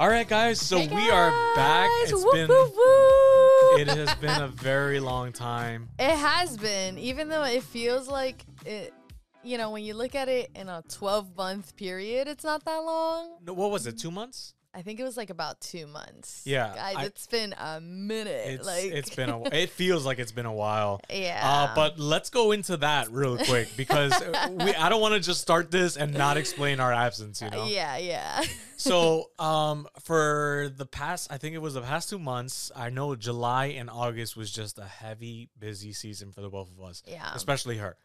All right, guys. So Hey, we are back. guys. It's Woo, been woo, woo. it has been a very long time. It has been, even though it feels like it. You know, when you look at it in a 12 month period, it's not that long. No, What was it? Two months? I think it was like about two months. Yeah, guys, I- it's been a minute. It's like it's been a it feels like it's been a while. yeah. Uh, but let's go into that real quick because we I don't want to just start this and not explain our absence, you know. yeah, yeah. so um for the past i think it was the past two months i know july and august was just a heavy busy season for the both of us Yeah. especially her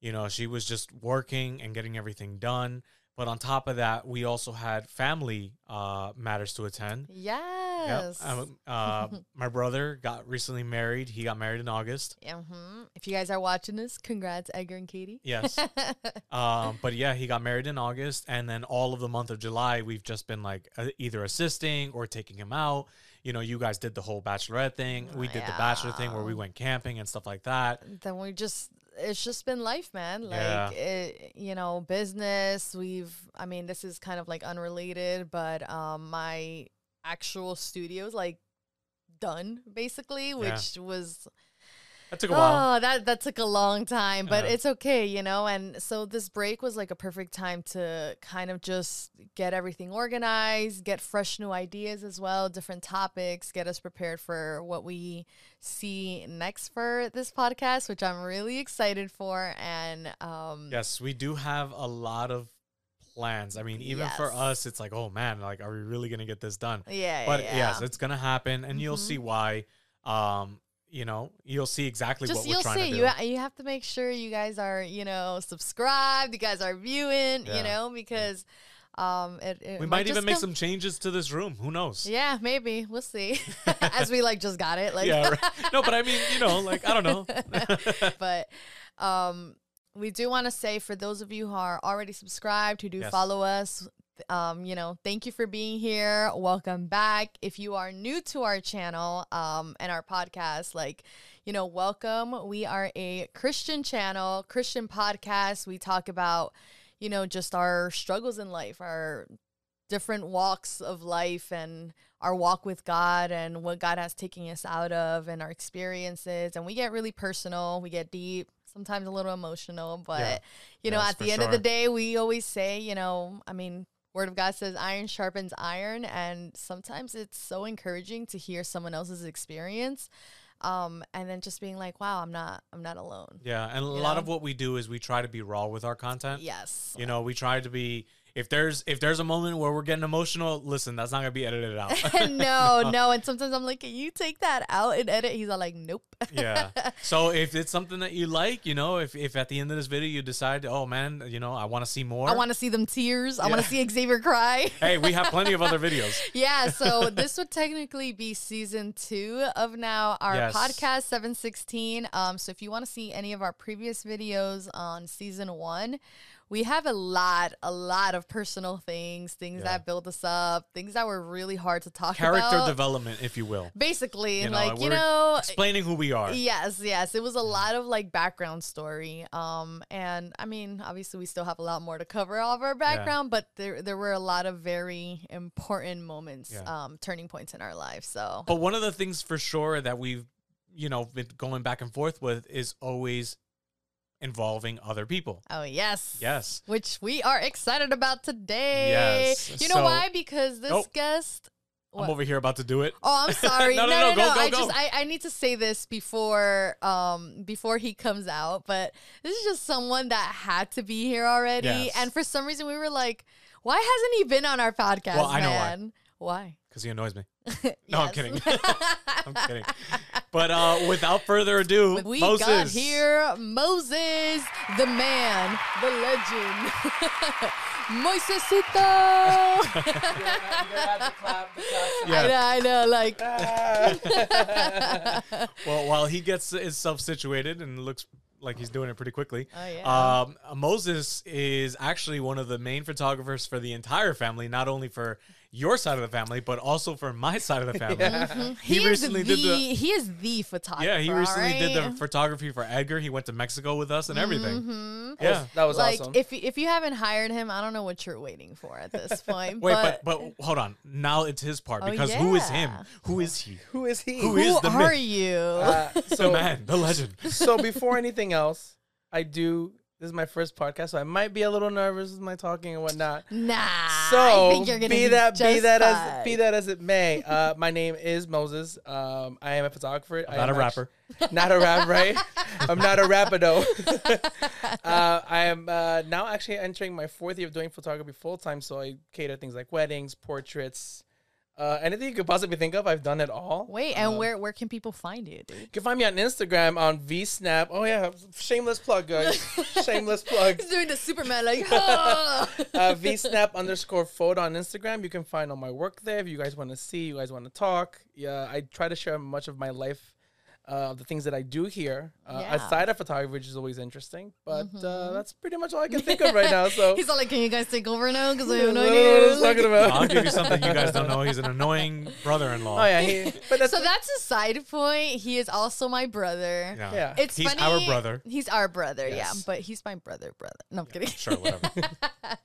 you know she was just working and getting everything done but on top of that we also had family uh matters to attend Yes. Um, uh, my brother got recently married he got married in august Yeah, mhm. If you guys are watching this, congrats, Edgar and Katie. yes um, but yeah, he got married in August, and then all of the month of July, we've just been like uh, either assisting or taking him out. You know, you guys did the whole bachelorette thing. We did the bachelor thing where we went camping and stuff like that. then we just it's just been life man like Yeah. it, you know business we've i mean this is kind of like unrelated but um my actual studio's like done basically which was That took a while. Oh, that that took a long time, but Yeah. it's okay, you know. And so this break was like a perfect time to kind of just get everything organized, get fresh new ideas as well, different topics, get us prepared for what we see next for this podcast, which I'm really excited for. And um, yes, we do have a lot of plans. I mean, even for us, it's like, oh man, like, are we really gonna get this done? yeah, But yeah, yes, yeah. it's gonna happen, and you'll Mhm. see why. Um, you know, you'll see exactly just what we're trying see to do. you ha- you have to make sure you guys are you know subscribed, you guys are viewing, Yeah. you know, because um, it, it we might might even make come- some changes to this room. Who knows? Yeah, maybe we'll see. As we like just got it, like yeah. Right. No, but I mean, you know, like I don't know. but um, we do want to say for those of you who are already subscribed, who do Yes. follow us, um, you know, thank you for being here. Welcome back. If you are new to our channel um, and our podcast, like, you know, welcome. We are a Christian channel, Christian podcast. We talk about, you know, just our struggles in life, our different walks of life and our walk with God and what God has taken us out of and our experiences. And we get really personal, we get deep, sometimes a little emotional. But, Yeah. you know, Yes, at the end of the day, we always say, you know, I mean, Word of God says iron sharpens iron. And sometimes it's so encouraging to hear someone else's experience. Um, and then just being like, wow, I'm not, I'm not alone. Yeah, and a You lot know? of what we do is we try to be raw with our content. Yes. You know, we try to be if there's if there's a moment where we're getting emotional, listen, that's not gonna be edited out. no, no. And sometimes I'm like, can you take that out and edit? He's all like, nope. yeah. So if it's something that you like, you know, if, if at the end of this video you decide, oh man, you know, I want to see more. I want to see them tears. I want to see Xavier cry. hey, we have plenty of other videos. yeah, so this would technically be season two of now our Yes. podcast 716. Um, so if you want to see any of our previous videos on season one, we have a lot, a lot of personal things, things Yeah. that build us up, things that were really hard to talk Character about. Character development, if you will. Basically, You know, like you know, Explaining who we are. Yes, yes. It was a lot of like background story. Um and I mean, obviously we still have a lot more to cover of our background, but there there were a lot of very important moments, Yeah. um, turning points in our life. So But one of the things for sure that we've, you know, been going back and forth with is always involving other people. Oh yes. Yes. Which we are excited about today. Yes. You know So- why? Because this Oh. guest I'm over here about to do it. Oh, I'm sorry. No, no, no, no, no, go, go, I go. just I, I need to say this before um before he comes out, but this is just someone that had to be here already. Yes. And for some reason we were like, why hasn't he been on our podcast, Well, I know why. man? Why? Because he annoys me. No, I'm kidding. I'm kidding. But uh, without further ado, we Moses. got here Moses, the man, the legend. Moisesito. Yeah. I know, I know, like well, while he gets himself situated and looks like he's doing it pretty quickly, Oh, yeah. um, Moses is actually one of the main photographers for the entire family, not only for your side of the family, but also for my side of the family. Mhm. He He, recently the, did the- he is the photographer. Yeah, he recently did the photography for Edgar. He went to Mexico with us and everything. Mhm. That was- Yeah. that was like awesome. if if you haven't hired him, I don't know what you're waiting for at this point. Wait, but, but, but hold on. Now it's his part Oh, because who is him? Who is he? who is he? Who who is the are myth? you? Uh, The so man, the legend. so before anything else, I do. This is my first podcast, so I might be a little nervous with my talking and whatnot. nah, So I think you're be be that be just that as be that as it may. Uh, my name is Moses. Um, I am a photographer. I Not a rapper. actu- not a rap, right? I'm not a rapper though. uh, I am uh, now actually entering my fourth year of doing photography full time. So I cater things like weddings, portraits, uh, anything you could possibly think of. I've done it all. Wait, and Um, where where can people find you, dude? You can find me on Instagram on VieSnap. Oh yeah, shameless plug, guys. shameless plug. He's doing the Superman like. "Ah." Uh, VieSnap underscore photo on Instagram. You can find all my work there. If you guys want to see, you guys want to talk. Yeah, I try to share much of my life, uh, the things that I do here uh, Yeah. outside of photography, which is always interesting. But uh, Mhm. that's pretty much all I can think of right now. So He's all like, "Can you guys take over now? Because I I have don't no know idea." what I was Like- talking about. I'll give you something you guys don't know. He's an annoying brother-in-law. Oh yeah, he, but that's So that's a side point. He is also my brother. yeah. yeah. It's He's funny. our brother. He's our brother, yeah. But he's my brother, brother. No, I'm kidding. Sure, whatever.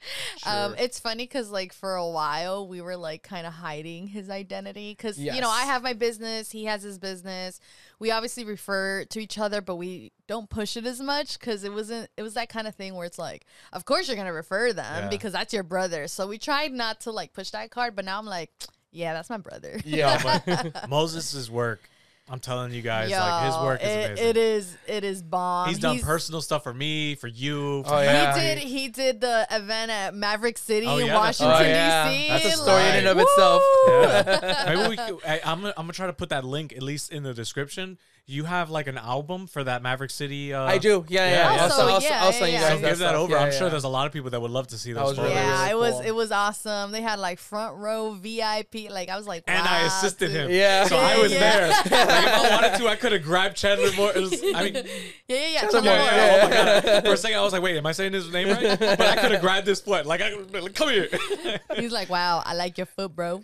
Um, it's funny because like for a while we were like kind of hiding his identity because you know I have my business, he has his business. We obviously refer to each other, but we don't push it as much because it wasn't. It was that kind of thing where it's like, of course you're gonna refer them Yeah. because that's your brother. So we tried not to like push that card, but now I'm like, yeah, that's my brother. yeah. but Moses' work, I'm telling you guys, like his work is it- amazing. It is. It is bomb. He's done personal stuff for me, for you. For Oh, yeah. He did. He did the event at Maverick City Oh, in yeah, that's Washington right. Oh, yeah. D.C. That's a story in and of itself. Yeah. Maybe we. Could, I, I'm. Gonna, I'm gonna try to put that link at least in the description. You have like an album for that Maverick City. Uh, I do. Yeah, yeah. Yeah, I'll, Also, I'll, I'll, yeah, I'll send yeah, you yeah. guys give that stuff. over. Yeah, I'm sure yeah. there's a lot of people that would love to see That those was photos. really, yeah, really it was it was awesome. They had like front row VIP. Like I was like, and I assisted dude. him. Yeah. So I was Yeah. there. Like, if I wanted to, I could have grabbed Chandler Moore. It was, I mean, Yeah, yeah, yeah. Chandler Chandler Moore, Moore. yeah. oh my god! For a second, I was like, "Wait, am I saying his name right?" But I could have grabbed this foot. Like, I, like, come here. He's like, wow, I like your foot, bro.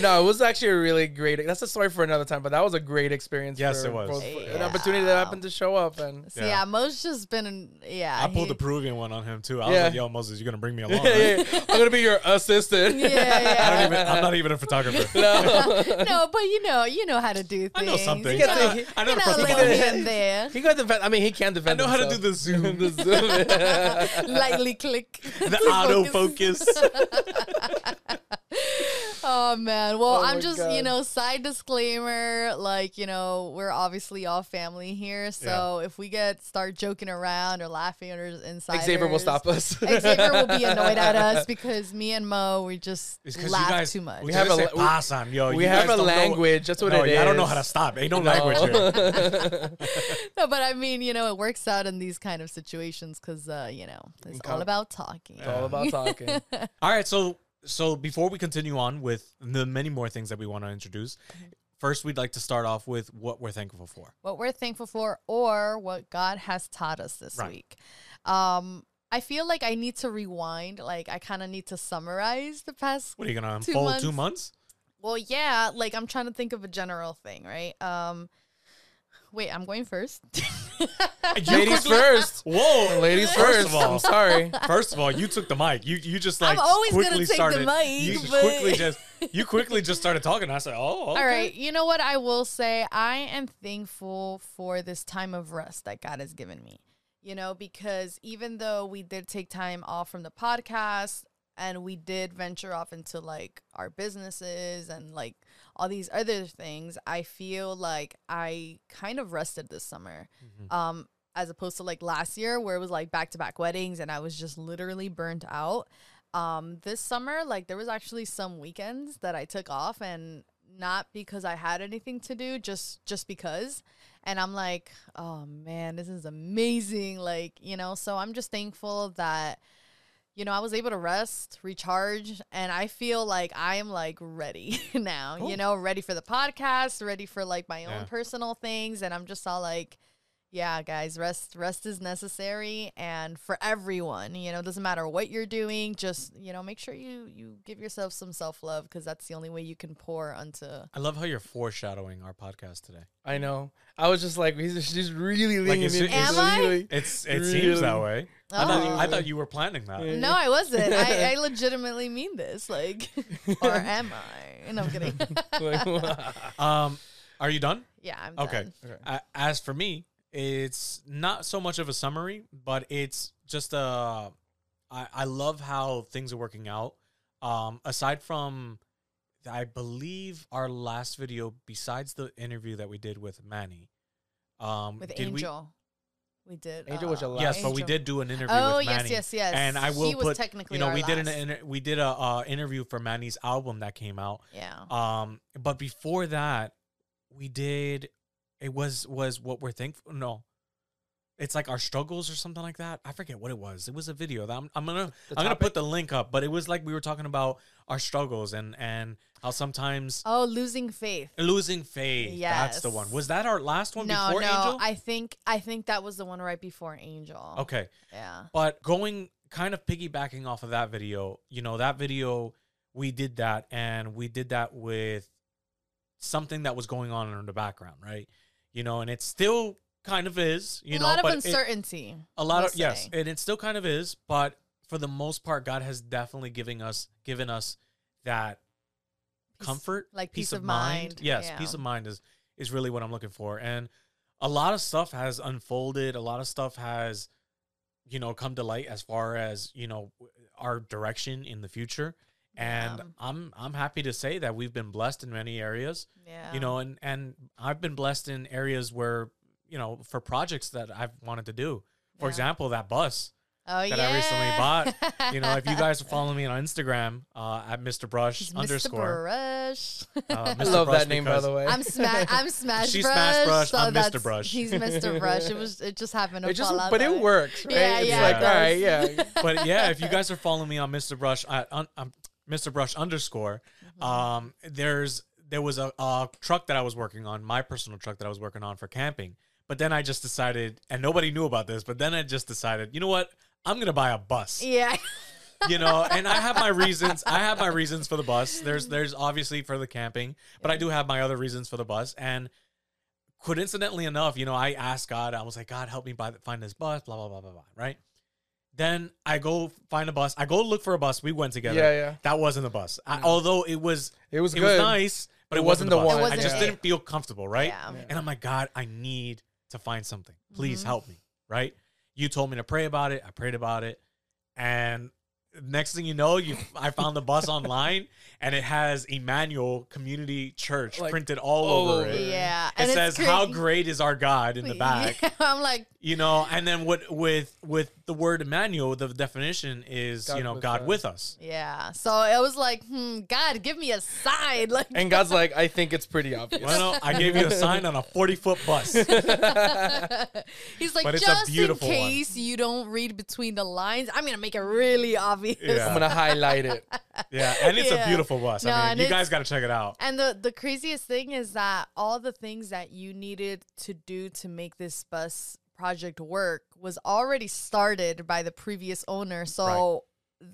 No, it was actually a really great. That's a story for another time, but that was a great experience. Yes, for, it was. for- for Yeah. an opportunity that happened to show up, and So Yeah. yeah, Mo's just been yeah. I pulled he- the Peruvian one on him too. I was Yeah. like, "Yo, Moses, you're gonna bring me along." yeah, right? yeah, I'm gonna be your assistant. Yeah, I yeah. don't even. I'm not even a photographer. no, no, but you know, you know how to do things. I know something. You got know, the- I know you the know, press the like button. here and there. he got defend. I mean, he can I defend. I know how to do himself. the zoom, the zoom. Lightly click. the to autofocus. Oh man. Well, Oh I'm my just, you know, side disclaimer, like, you know, we're obviously all family here. So if we get start joking around or laughing or inside Xavier will stop us. Xavier will be annoyed at us because me and Mo we just It's laugh you guys too much. We have a say, la- we- pasan, yo. we have a don't know language. That's what no, it is. yeah, I don't know how to stop. Ain't no, No. language here. no, but I mean, you know, it works out in these kind of situations because, uh, you know, it's Com- all about talking. It's all about talking. All right, so so before we continue on with the many more things that we want to introduce, first we'd like to start off with what we're thankful for. what we're thankful for or what God has taught us this Right. week. Um, I feel like I need to rewind. Like I kind of need to summarize the past. What are you gonna Two unfold two months. months? Well, yeah, like I'm trying to think of a general thing, right? Um, wait, I'm going first. Ladies first. Whoa, Ladies First first. of all- I'm sorry. First of all, you took the mic. You you just like I'm always gonna quickly take the started. mic, you but- quickly just you quickly just started talking. I said, oh, okay. All right, you know what I will say? I am thankful for this time of rest that God has given me. You know, because even though we did take time off from the podcast and we did venture off into like our businesses and like all these other things, I feel like I kind of rested this summer. Mhm. Um as opposed to like last year where it was like back to back weddings and I was just literally burnt out. Um this summer like there was actually some weekends that I took off and not because I had anything to do, just just because. And I'm like, oh man, this is amazing. Like, you know, so I'm just thankful that, you know, I was able to rest, recharge, and I feel like I am like ready now, Cool. you know, ready for the podcast, ready for like my Yeah. own personal things. And I'm just all like, yeah, guys, rest rest is necessary and for everyone. You know, doesn't matter what you're doing, just, you know, make sure you you give yourself some self-love because that's the only way you can pour onto I love how you're foreshadowing our podcast today. I know. I was just like, he's just really Like, leaning it's- into Am it. I? Really- It's it seems that Really? way. I thought I Oh. thought you were planning that. No, I wasn't. I, I legitimately mean this. Like or am I? No, I'm kidding. Um, are you done? yeah, I'm Okay. done. Okay. Uh, as for me, it's not so much of a summary, but it's just a. I, I love how things are working out. Um, aside from, I believe our last video, besides the interview that we did with Manny, um, With did we- Angel. We, did. Angel was your uh, last- yes, but we did do an interview Oh with yes, Manny. yes, yes. yes. And I will he was put, technically you know, our we did an last. inter- we did a uh, interview for Manny's album that came out. yeah. Um, but before that, we did. It was was what we're thankful. No, it's like our struggles or something like that. I forget what it was. It was a video that I'm, I'm gonna The I'm gonna put the link up. But it was like we were talking about our struggles and and how sometimes Oh, losing faith. losing faith. Yeah, that's the one. Was that our last one No, before no. Angel? I think I think that was the one right before Angel. okay, Yeah. but going kind of piggybacking off of that video, you know, that video we did that and we did that with something that was going on in the background, right? You know, and it still kind of is, you a know, a lot of but it- uncertainty. a lot we'll of yes, and it still kind of is, but for the most part, God has definitely giving us given us that Peace- comfort, like peace, peace of, of mind. mind, Yes, yeah. peace of mind is is really what I'm looking for, and a lot of stuff has unfolded. A lot of stuff has, you know, come to light as far as you know our direction in the future. And Yeah. I'm I'm happy to say that we've been blessed in many areas Yeah. you know and and i've been blessed in areas where you know for projects that i've wanted to do for Yeah. example that bus oh, that yeah. I recently bought, you know if you guys are following me on instagram uh at mr brush He's underscore Mr. Brush. uh, I love Brush that name, by the way. I'm smash. I'm Smash She's Brush. Smash Brush, so I'm Mr. Brush. He's Mr. Brush. It was. It just happened to it just, fall out but it works, right? Yeah, it's yeah, like, it all right, yeah. but yeah if you guys are following me on mr brush at un, um, mr brush underscore Mm-hmm. um there's there was a, a truck that i was working on my personal truck that i was working on for camping. But then i just decided and nobody knew about this but then i just decided you know what? I'm gonna buy a bus. Yeah. you know and i have my reasons i have my reasons for the bus. There's there's obviously for the camping but i do have my other reasons for the bus. And coincidentally enough you know i asked god i was like god help me buy find this bus blah blah blah blah blah right then i go find a bus. I go look for a bus. We went together. Yeah, yeah. that wasn't the bus. I, although it was It was it good. was nice but it, It wasn't, wasn't the, the bus. one. i It just wasn't didn't feel comfortable right? Yeah. and i'm like god i need to find something. Please Mhm. help me right? You told me to pray about it. I prayed about it. And next thing you know you i found the bus online and it has emmanuel community church Like, printed all all over over it. Yeah. it and says how great is our god in the back. Yeah, I'm like, you know and then what with with the word emmanuel the definition is you know with god us. with us yeah. So it was like, hmm, God, give me a sign. Like, And God's like, I think it's pretty obvious. well i gave you a sign on a 40 foot bus he's like, But it's a just in beautiful one." case you don't read between the lines, I'm gonna make it really obvious. Yeah. I'm gonna highlight it. yeah and it's Yeah. a beautiful bus No, i mean you guys got to check it out And the the craziest thing is that all the things that you needed to do to make this bus project work was already started by the previous owner. So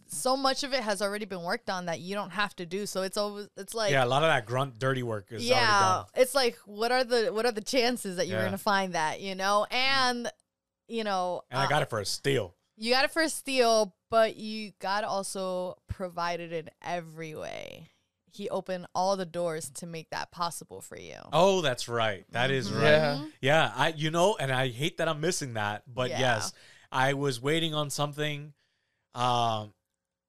so much of it has already been worked on that you don't have to do. So it's always it's like yeah a lot of that grunt dirty work is already yeah, done it's like what are the what are the chances that you're Yeah. gonna find that you know and you know and i uh, got it for a steal you got it for a steal, but you got also provided in every way. He opened all the doors to make that possible for you. Oh, that's right. That is Mhm. right. Yeah. Yeah, I you know, and I hate that I'm missing that, but Yeah. yes, I was waiting on something. Um,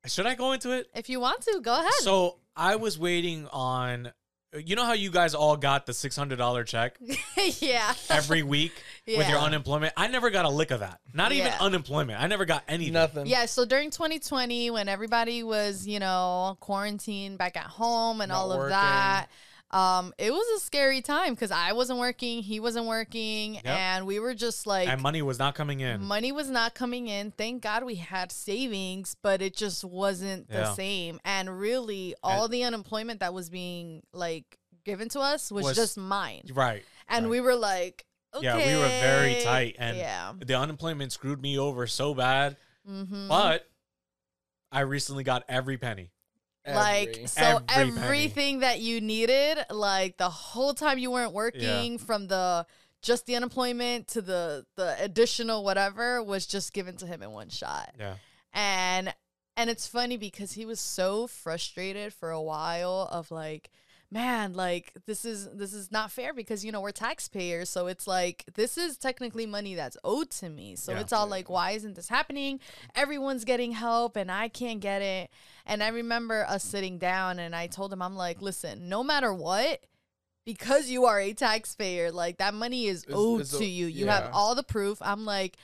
should I go into it? If you want to, go ahead. So I was waiting on. You know how you guys all got the six hundred dollar check yeah. every week with your unemployment? I never got a lick of that. Not even Yeah. unemployment. I never got anything. Nothing. Yeah, so during 2020, when everybody was, you know, quarantined back at home and Not all of working. that, um, it was a scary time because I wasn't working, he wasn't working, and we were just like, and money was not coming in. money was not coming in. Thank God we had savings, but it just wasn't the Yeah. same. And really, all the unemployment that was being like given to us was, Was- just mine. Right. And right. we were like, Yeah, we were very tight, and yeah. the unemployment screwed me over so bad. Mm-hmm. But I recently got every penny. Like Every- so every everything that you needed like the whole time you weren't working from the just the unemployment to the the additional whatever was just given to him in one shot. Yeah, and and it's funny because he was so frustrated for a while of like man like this is this is not fair because you know we're taxpayers. So it's like this is technically money that's owed to me. So Yeah. it's all like why isn't this happening? Everyone's getting help and i can't get it. And i remember us sitting down and i told him i'm like listen no matter what because you are a taxpayer like that money is owed to you. You have all the proof. I'm like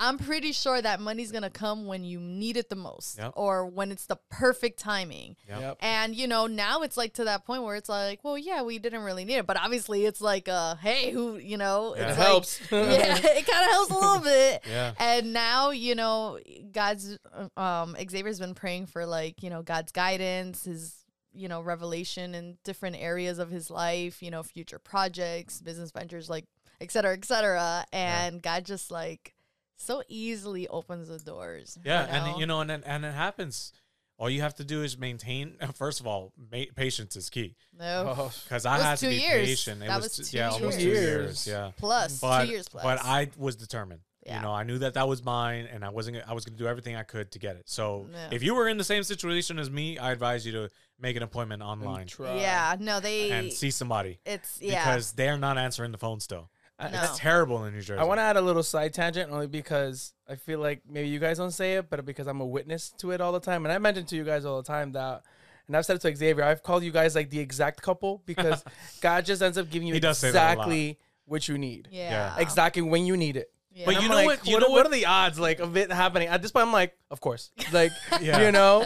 I'm pretty sure that money's gonna come when you need it the most, Yep. or when it's the perfect timing. Yep. Yep. And you know, now it's like to that point where it's like, well, yeah, we didn't really need it, but obviously it's like, uh, hey, who, you know, Yeah. It it's like, helps. yeah, it kind of helps a little bit. yeah, And now, you know, God's, um, Xavier's been praying for like, you know, God's guidance, his, you know, revelation in different areas of his life, you know, future projects, business ventures, like, et cetera, et cetera. And God just like so easily opens the doors. yeah. you And you know, and and it happens. All you have to do is maintain. First of all, ma- patience is key. no. Oh, Because I had to be years. patient. It That was, was t- two yeah, almost two years. years. Yeah. Plus but two years plus. but I was determined. Yeah. You know, I knew that that was mine, and I wasn't. I was going to do everything I could to get it. So Yeah. if you were in the same situation as me, I advise you to make an appointment online yeah, no, they. and see somebody it's yeah. because they're not answering the phone still. I- No. It's terrible in New Jersey. I want to add a little side tangent only because I feel like maybe you guys don't say it, but because I'm a witness to it all the time. And I mention to you guys all the time that, and I've said it to Xavier, I've called you guys like the exact couple because God just ends up giving you He does say that a lot. exactly what you need. yeah. Exactly when you need it. Yeah. But you know like, what- you what, know are- what- what are the odds like of it happening? At this point, I'm like, of course. Like, Yeah. you know,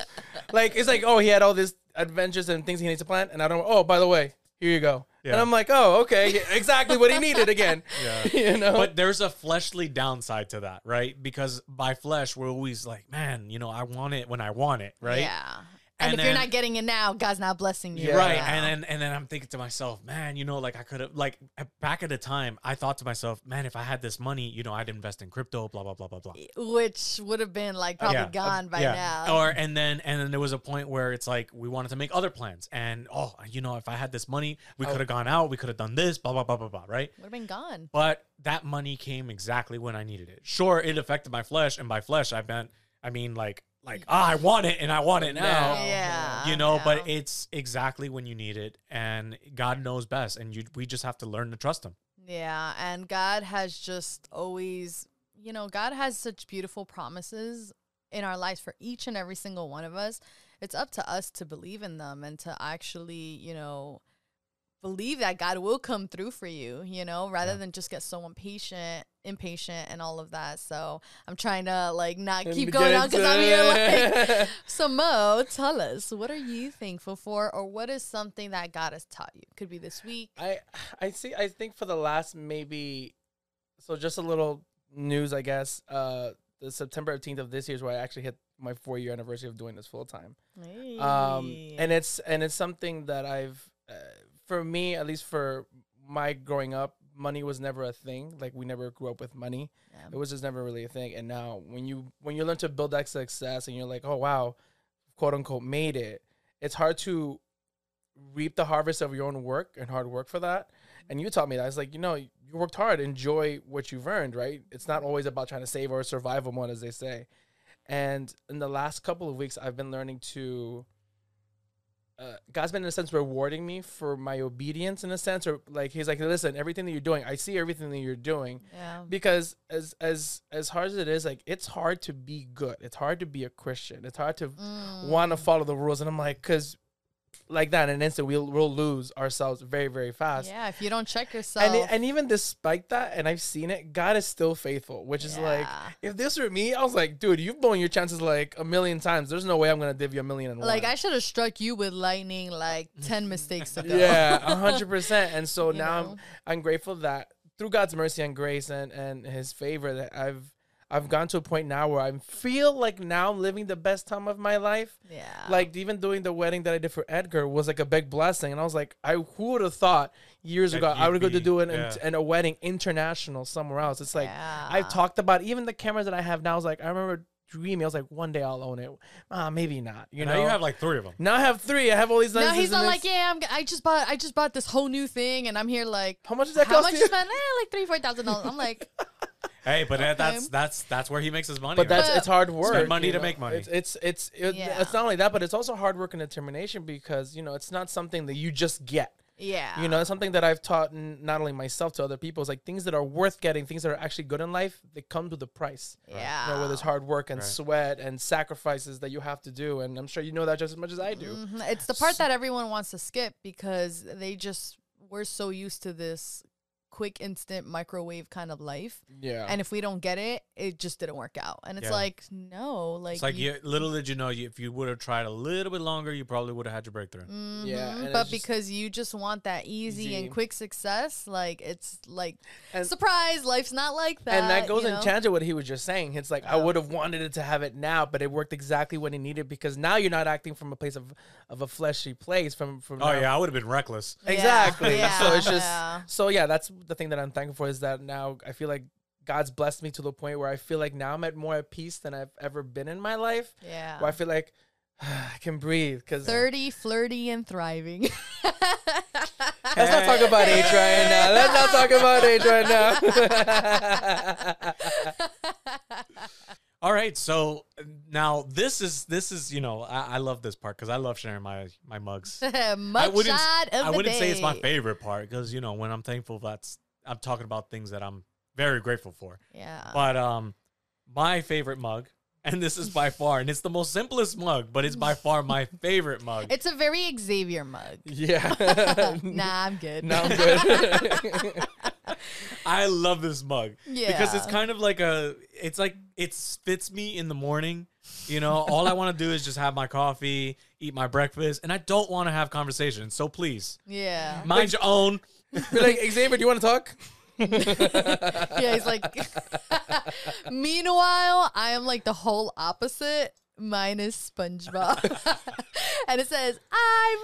like it's like, oh, he had all these adventures and things he needs to plan, and I don't. Oh, by the way, here you go. And I'm like, oh, okay, exactly what he needed again. Yeah. you know. But there's a fleshly downside to that, right? Because by flesh, we're always like, man, you know, I want it when I want it, right? Yeah. And, And if you're not getting it now, God's not blessing you. Yeah. Right. now. And then and then I'm thinking to myself, man, you know, like I could have like back at the time, I thought to myself, man, if I had this money, you know, I'd invest in crypto, blah blah blah blah blah. which would have been like uh, probably Yeah. Uh, gone by yeah. now. Or and then and then there was a point where it's like we wanted to make other plans, and oh, you know, if I had this money, we Oh. could have gone out, we could have done this, blah blah blah blah blah, right? would have been gone. But that money came exactly when I needed it. Sure, it affected my flesh, and by flesh I meant I mean like like ah, I want it and I want it now. Now. Yeah. You know, but it's exactly when you need it, and God knows best, and you we just have to learn to trust Him. Yeah, and God has just always, you know, God has such beautiful promises in our lives for each and every single one of us. It's up to us to believe in them and to actually, you know, believe that God will come through for you, you know, rather Yeah. than just get so impatient, impatient and all of that. So I'm trying to like not And keep going on because I'm here like so Mo, tell us, what are you thankful for or what is something that God has taught you? Could be this week. I I see. I think for the last maybe, so just a little news, I guess. Uh, the September 18th of this year is where I actually hit my four year anniversary of doing this full time. Um, and it's and it's something that I've, uh, for me at least for my growing up, money was never a thing. Like we never grew up with money. Yeah. It was just never really a thing. And now when you when you learn to build that success and you're like, oh wow, quote unquote made it, it's hard to reap the harvest of your own work and hard work for that. Mm-hmm. And you taught me that. It's like, you know, you worked hard, enjoy what you've earned, right? It's not always about trying to save or survive survival mode, as they say. And in the last couple of weeks, I've been learning to. Uh, God's been in a sense rewarding me for my obedience in a sense, or like He's like, listen, everything that you're doing, I see everything that you're doing, yeah. because as as as hard as it is, like it's hard to be good. It's hard to be a Christian. It's hard to Mm. want to follow the rules, and I'm like, because like that in an instant, we'll we'll lose ourselves very very fast. Yeah, if you don't check yourself. And it, and even despite that, and I've seen it, God is still faithful. Which is like, if this were me, I was like, dude, you've blown your chances like a million times. There's no way I'm gonna give you a million and one. like I should have struck you with lightning like ten mistakes ago. yeah, a hundred percent. And so You now know? I'm I'm grateful that through God's mercy and grace and and His favor that I've I've gone to a point now where I feel like now I'm living the best time of my life. Yeah. Like even doing the wedding that I did for Edgar was like a big blessing, and I was like, I who would have thought years That ago I you'd would go to do an yeah. an a wedding international somewhere else. It's like Yeah. I've talked about even the cameras that I have now. I was like, I remember dreaming. I was like, one day I'll own it. Ah, maybe not. You now know, you have like three of them. now I have three. I have all these. No, lenses he's not like, yeah, I'm, g- I just bought, I just bought this whole new thing, and I'm here like, How much does that cost? how cost much you? you spend? Eh, like three, four thousand dollars. I'm like, Hey, but Okay. that's that's that's where he makes his money. But that's But- it's hard work. Spend money you to know? make money. It's it's it's, it- Yeah. it's not only that, but it's also hard work and determination because you know it's not something that you just get. yeah, You know, it's something that I've taught n- not only myself to other people. It's like things that are worth getting, things that are actually good in life. They come with a price. yeah. You know, where there's hard work and Right. sweat and sacrifices that you have to do. And I'm sure you know that just as much as I do. Mhm. It's the part that everyone wants to skip because they just we're so used to this quick, instant microwave kind of life, Yeah. and if we don't get it, it just didn't work out. And it's Yeah. like, no, like, it's like you- little did you know, you, if you would have tried a little bit longer, you probably would have had your breakthrough. Yeah, Mhm, and but it's just- because you just want that easy, Easy. and quick success, like it's like And- surprise, life's not like that. and that goes you in know? tangent what he was just saying. It's like I would have wanted it to have it now, but it worked exactly when he needed because now you're not acting from a place of of a fleshy place. From from Oh now- yeah, I would have been reckless. Exactly. yeah, so it's just yeah. so yeah. That's the thing that I'm thankful for is that now I feel like God's blessed me to the point where I feel like now I'm at more at peace than I've ever been in my life. Yeah. Where I feel like I can breathe because 30, flirty, and thriving. Let's not talk about age right now. Let's not talk about age right now. All right, so now this is this is you know I, I love this part because I love sharing my my mugs. I Mug wouldn't shot of I wouldn't say it's my favorite part because you know when I'm thankful that's I'm talking about things that I'm very grateful for. Yeah. But um, my favorite mug, and this is by far, and it's the most simplest mug, but it's by far my favorite mug. It's a very Xavier mug. yeah. nah, I'm good. no, I'm good. I love this mug Yeah. because it's kind of like a. It's like it fits me in the morning. You know, all I want to do is just have my coffee, eat my breakfast, and I don't want to have conversations. So please, Yeah. mind your own. You're like Xavier, do you want to talk? yeah, he's like. Meanwhile, I am like the whole opposite, minus SpongeBob, and it says, "I'm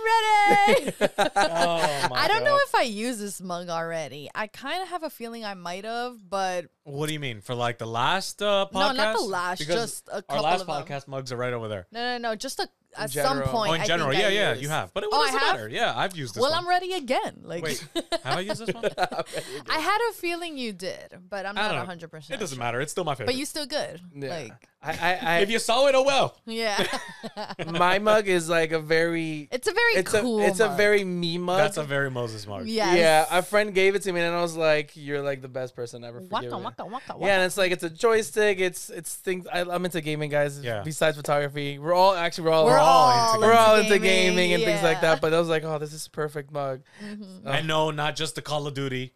ready." Oh my I don't know God. if I use this mug already. I kind of have a feeling I might have, but What do you mean for like the last uh, podcast? No, not the last, just a our couple last of them. podcast mugs are right over there. no, no, no. Just a, at general. some point. Oh, in I general, think yeah, I yeah, used. you have. But it Oh, I doesn't matter. Yeah, I've used this Well, one. I'm ready again. Like, Wait, have I used this one? I had a feeling you did, but I'm not 100. percent It doesn't matter. It's still my favorite. But you still good. Yeah. Like, I, I, I if you saw it, oh well. yeah. my mug is like a very it's a very it's cool. a it's a very me mug. That's a very Moses mug. Yeah. Yeah, a friend gave it to me and I was like, "You're like the best person ever." for Waka it." waka waka waka. Yeah, and it's like it's a joystick. It's it's things. I, I'm into gaming, guys. Yeah. Besides photography, we're all actually we're all We're all into we're all into into gaming, and things like that. But I was like, oh, this is a perfect mug. Mhm. Oh. I know, not just the Call of Duty.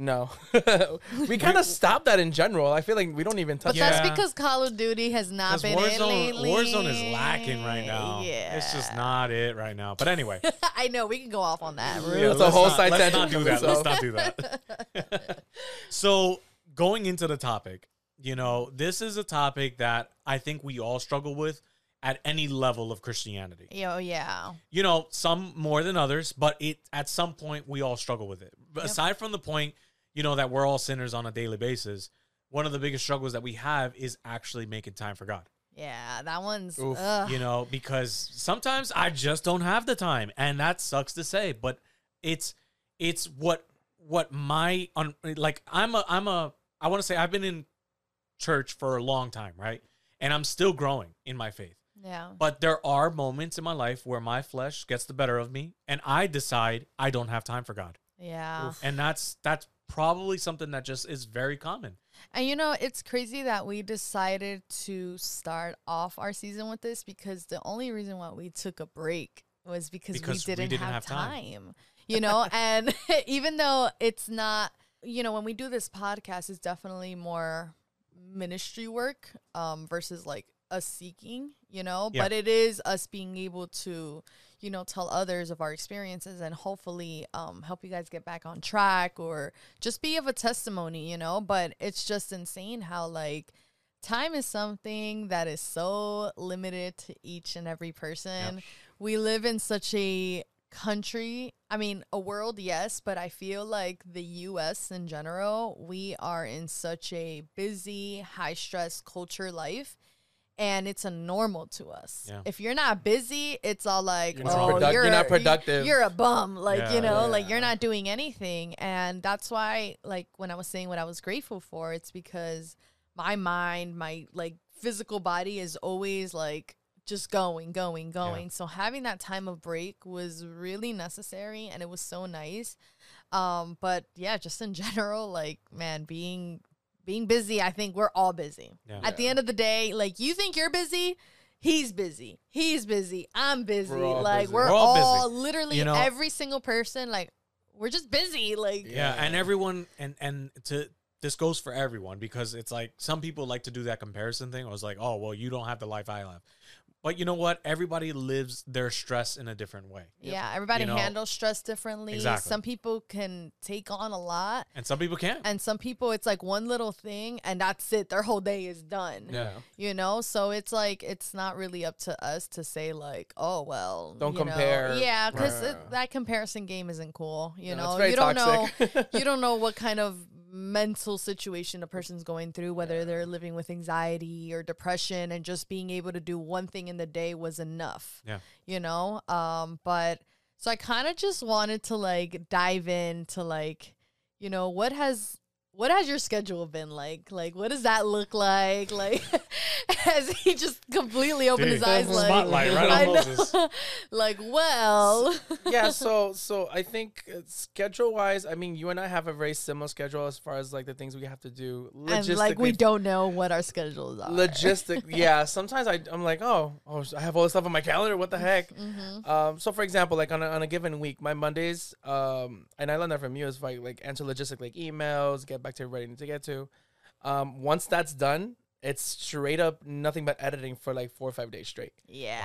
No, we kind of stopped that in general. I feel like we don't even touch. But Yeah. that's because Call of Duty has not been in Warzone, lately. Warzone is lacking right now. Yeah. It's just not it right now. But anyway, I know we can go off on that. Yeah, That's a let's whole not, side Let's tangent not do that. Let's not do that. so going into the topic, you know, this is a topic that I think we all struggle with at any level of Christianity. Yo, yeah. you know, some more than others, but it at some point we all struggle with it. But Yep. Aside from the point, you know, that we're all sinners on a daily basis, one of the biggest struggles that we have is actually making time for God. Yeah, that one's. Oof. You know, because sometimes I just don't have the time, and that sucks to say, but it's it's what what my on like I'm a I'm a I want to say I've been in church for a long time, right? And I'm still growing in my faith. Yeah. But there are moments in my life where my flesh gets the better of me and I decide I don't have time for God. Yeah. Oof. And that's that's probably something that just is very common. And you know, it's crazy that we decided to start off our season with this because the only reason why we took a break was because, Because we, we didn't didn't have, have time. time. You know, and even though it's not, you know, when we do this podcast, it's definitely more ministry work um, versus like us seeking, you know, Yeah. but it is us being able to, you know, tell others of our experiences and hopefully um, help you guys get back on track or just be of a testimony, you know. But it's just insane how like time is something that is so limited to each and every person. We live in such a country, I mean, a world, yes, but I feel like the US in general, we are in such a busy, high stress culture life. And it's a normal to us. Yeah. If you're not busy, it's all like, You're not oh, produc- you're, you're not productive." You're a bum, like Yeah. you know, like you're not doing anything. And that's why, like, when I was saying what I was grateful for, it's because my mind, my like physical body is always like just going, going, going. So having that time of break was really necessary and it was so nice. Um, but yeah, just in general, like man, being being busy, I think we're all busy. Yeah. At the end of the day, like you think you're busy, he's busy. He's busy. I'm busy. We're all like busy. we're, We're all all, busy. literally You know- every single person, like we're just busy. Like Yeah, and everyone and and to this goes for everyone because it's like some people like to do that comparison thing. I was like, oh well, you don't have the life I have, but you know what? Everybody lives their stress in a different way, Yeah, everybody You know- handles stress differently. Exactly. Some people can take on a lot, and some people can't. and some people it's like one little thing and that's it. Their whole day is done. Yeah. You know, so it's like it's not really up to us to say like, oh well, Don't you know. compare. Yeah, because Right. that comparison game isn't cool. You No, it's know, very you don't toxic. know, you don't know what kind of mental situation a person's going through, whether they're living with anxiety or depression, and just being able to do one thing in the day was enough. Yeah. you know. Um, but so I kind of just wanted to like dive into like, you know, what has what has your schedule been like? Like, what does that look like? Like, has he just completely opened Dude, his eyes? Like, spotlight right on Moses. like, well, yeah so so i think schedule wise i mean you and i have a very similar schedule as far as like the things we have to do and like we don't know what our schedules are. logistic yeah sometimes I, i'm like oh, oh i have all this stuff on my calendar what the heck Mhm. um so for example like on a, on a given week my mondays um and i learned that from you is like like answer logistic like emails get back to everybody I need to get to um once that's done it's straight up nothing but editing for like four or five days straight Yeah,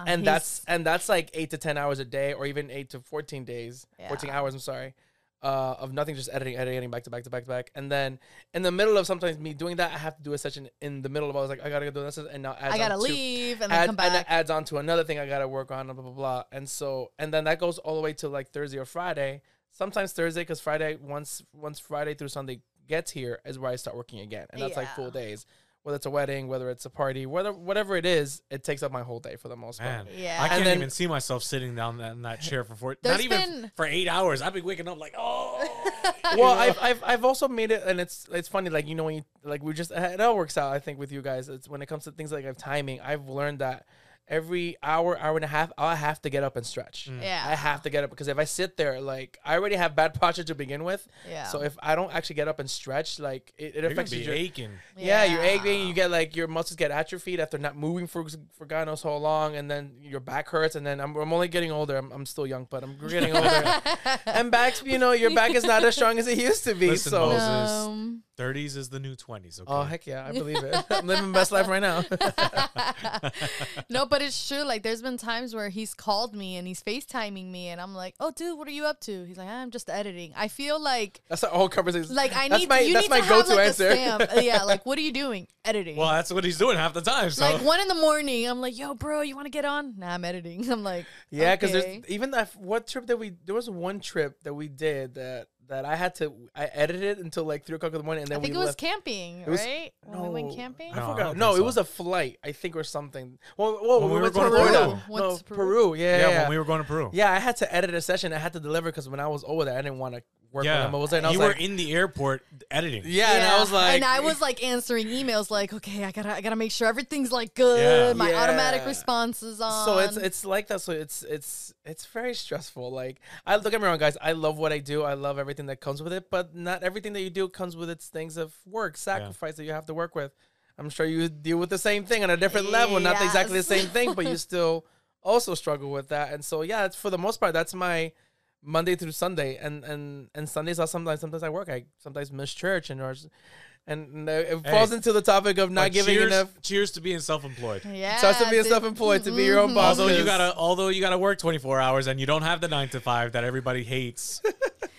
um, and he's- that's and that's like eight to ten hours a day, or even eight to fourteen days, fourteen hours. I'm sorry, uh, of nothing, just editing, editing, editing, back to back to back to back, and then in the middle of sometimes me doing that, I have to do a session in the middle of. I was like, I gotta go do this, and now adds I gotta on to- leave and then add- come and it adds on to another thing I gotta work on, blah blah blah, and so and then that goes all the way to like Thursday or Friday. Sometimes Thursday, because Friday once once Friday through Sunday gets here is where I start working again, and that's like full days. Whether it's a wedding, whether it's a party, whether whatever it is, it takes up my whole day for the most part. Man, Yeah. I And can't then- even see myself sitting down in that chair for four, not There's even been- for eight hours. I've been waking up like, oh. well. I've, I've I've also made it, and it's it's funny. Like you know, when you like we just it all works out. I think with you guys, it's when it comes to things like of timing. I've learned that every hour, hour and a half, I have to get up and stretch. Yeah. I have to get up because if I sit there, like I already have bad posture to begin with. Yeah. So if I don't actually get up and stretch, like it, it You're affects your aching. yeah, you're aching. You get like your muscles get atrophied after not moving for for God knows how long, and then your back hurts. And then I'm, I'm only getting older. I'm, I'm still young, but I'm getting older. and backs, you know, your back is not as strong as it used to be. Listen, so, Moses. Um, 30s is the new 20s. Okay. oh heck yeah, I believe it. I'm living my best life right now. no, but it's true. Like, there's been times where he's called me and he's FaceTiming me, and I'm like, "Oh, dude, what are you up to?" He's like, "I'm just editing." I feel like, that's the whole conversation. like I That's need my- you that's need my to have go-to like answer. a stamp. Uh, yeah, like what are you doing? Editing. well, that's what he's doing half the time. So like one in the morning, I'm like, "Yo, bro, you want to get on?" Nah, I'm editing. I'm like, yeah, because okay. there's even that what trip that we there was one trip that we did that that I had to I edited until like three o'clock in the morning, and then I then think we it was left. camping, was- right? When we went camping. I No, I forgot. don't No, it so. was a flight, I think, or something. Well, well When we, we went were to going to Florida. Peru. No, Peru. Peru. Yeah, yeah, yeah, yeah. when we were going to Peru. Yeah, I had to edit a session. I had to deliver because when I was over there, I didn't want to work Yeah. with them. Was there, and I was you were in the airport editing. yeah, and I was like, and I was like answering emails, like, okay, I gotta, I gotta make sure everything's like good. Yeah. My automatic Yeah. response is on. so it's it's like that. So it's it's it's very stressful. Like I look at get me wrong, guys. I love what I do. I love everything that comes with it. But not everything that you do comes with its things of work, sacrifice that you have to work with. I'm sure you deal with the same thing on a different level, not exactly the same thing, but you still also struggle with that. And so yeah, it's for the most part that's my Monday through Sunday, and and and Sundays are sometimes sometimes I work. I sometimes miss church and or and it Hey. falls into the topic of not But giving cheers, enough. Cheers to being self-employed. yeah, Starts to being dude. self-employed, to be your own boss. Although you gotta, although you gotta work 24 hours and you don't have the nine to five that everybody hates.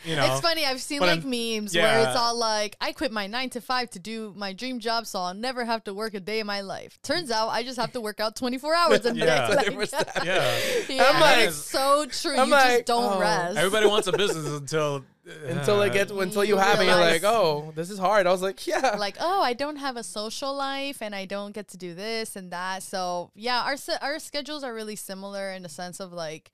You know. It's funny. I've seen But like I'm- memes where it's all like, "I quit my nine to five to do my dream job, so I'll never have to work a day in my life." Turns out, I just have to work out twenty four hours a day. Yeah. Like, yeah. yeah, I'm like- it's so true. I'm you just like, don't oh. rest. Everybody wants a business until until it uh, gets until You you have it, you're like, oh, this is hard. I was like, yeah. like, oh, I don't have a social life and I don't get to do this and that. So yeah, our our schedules are really similar in the sense of like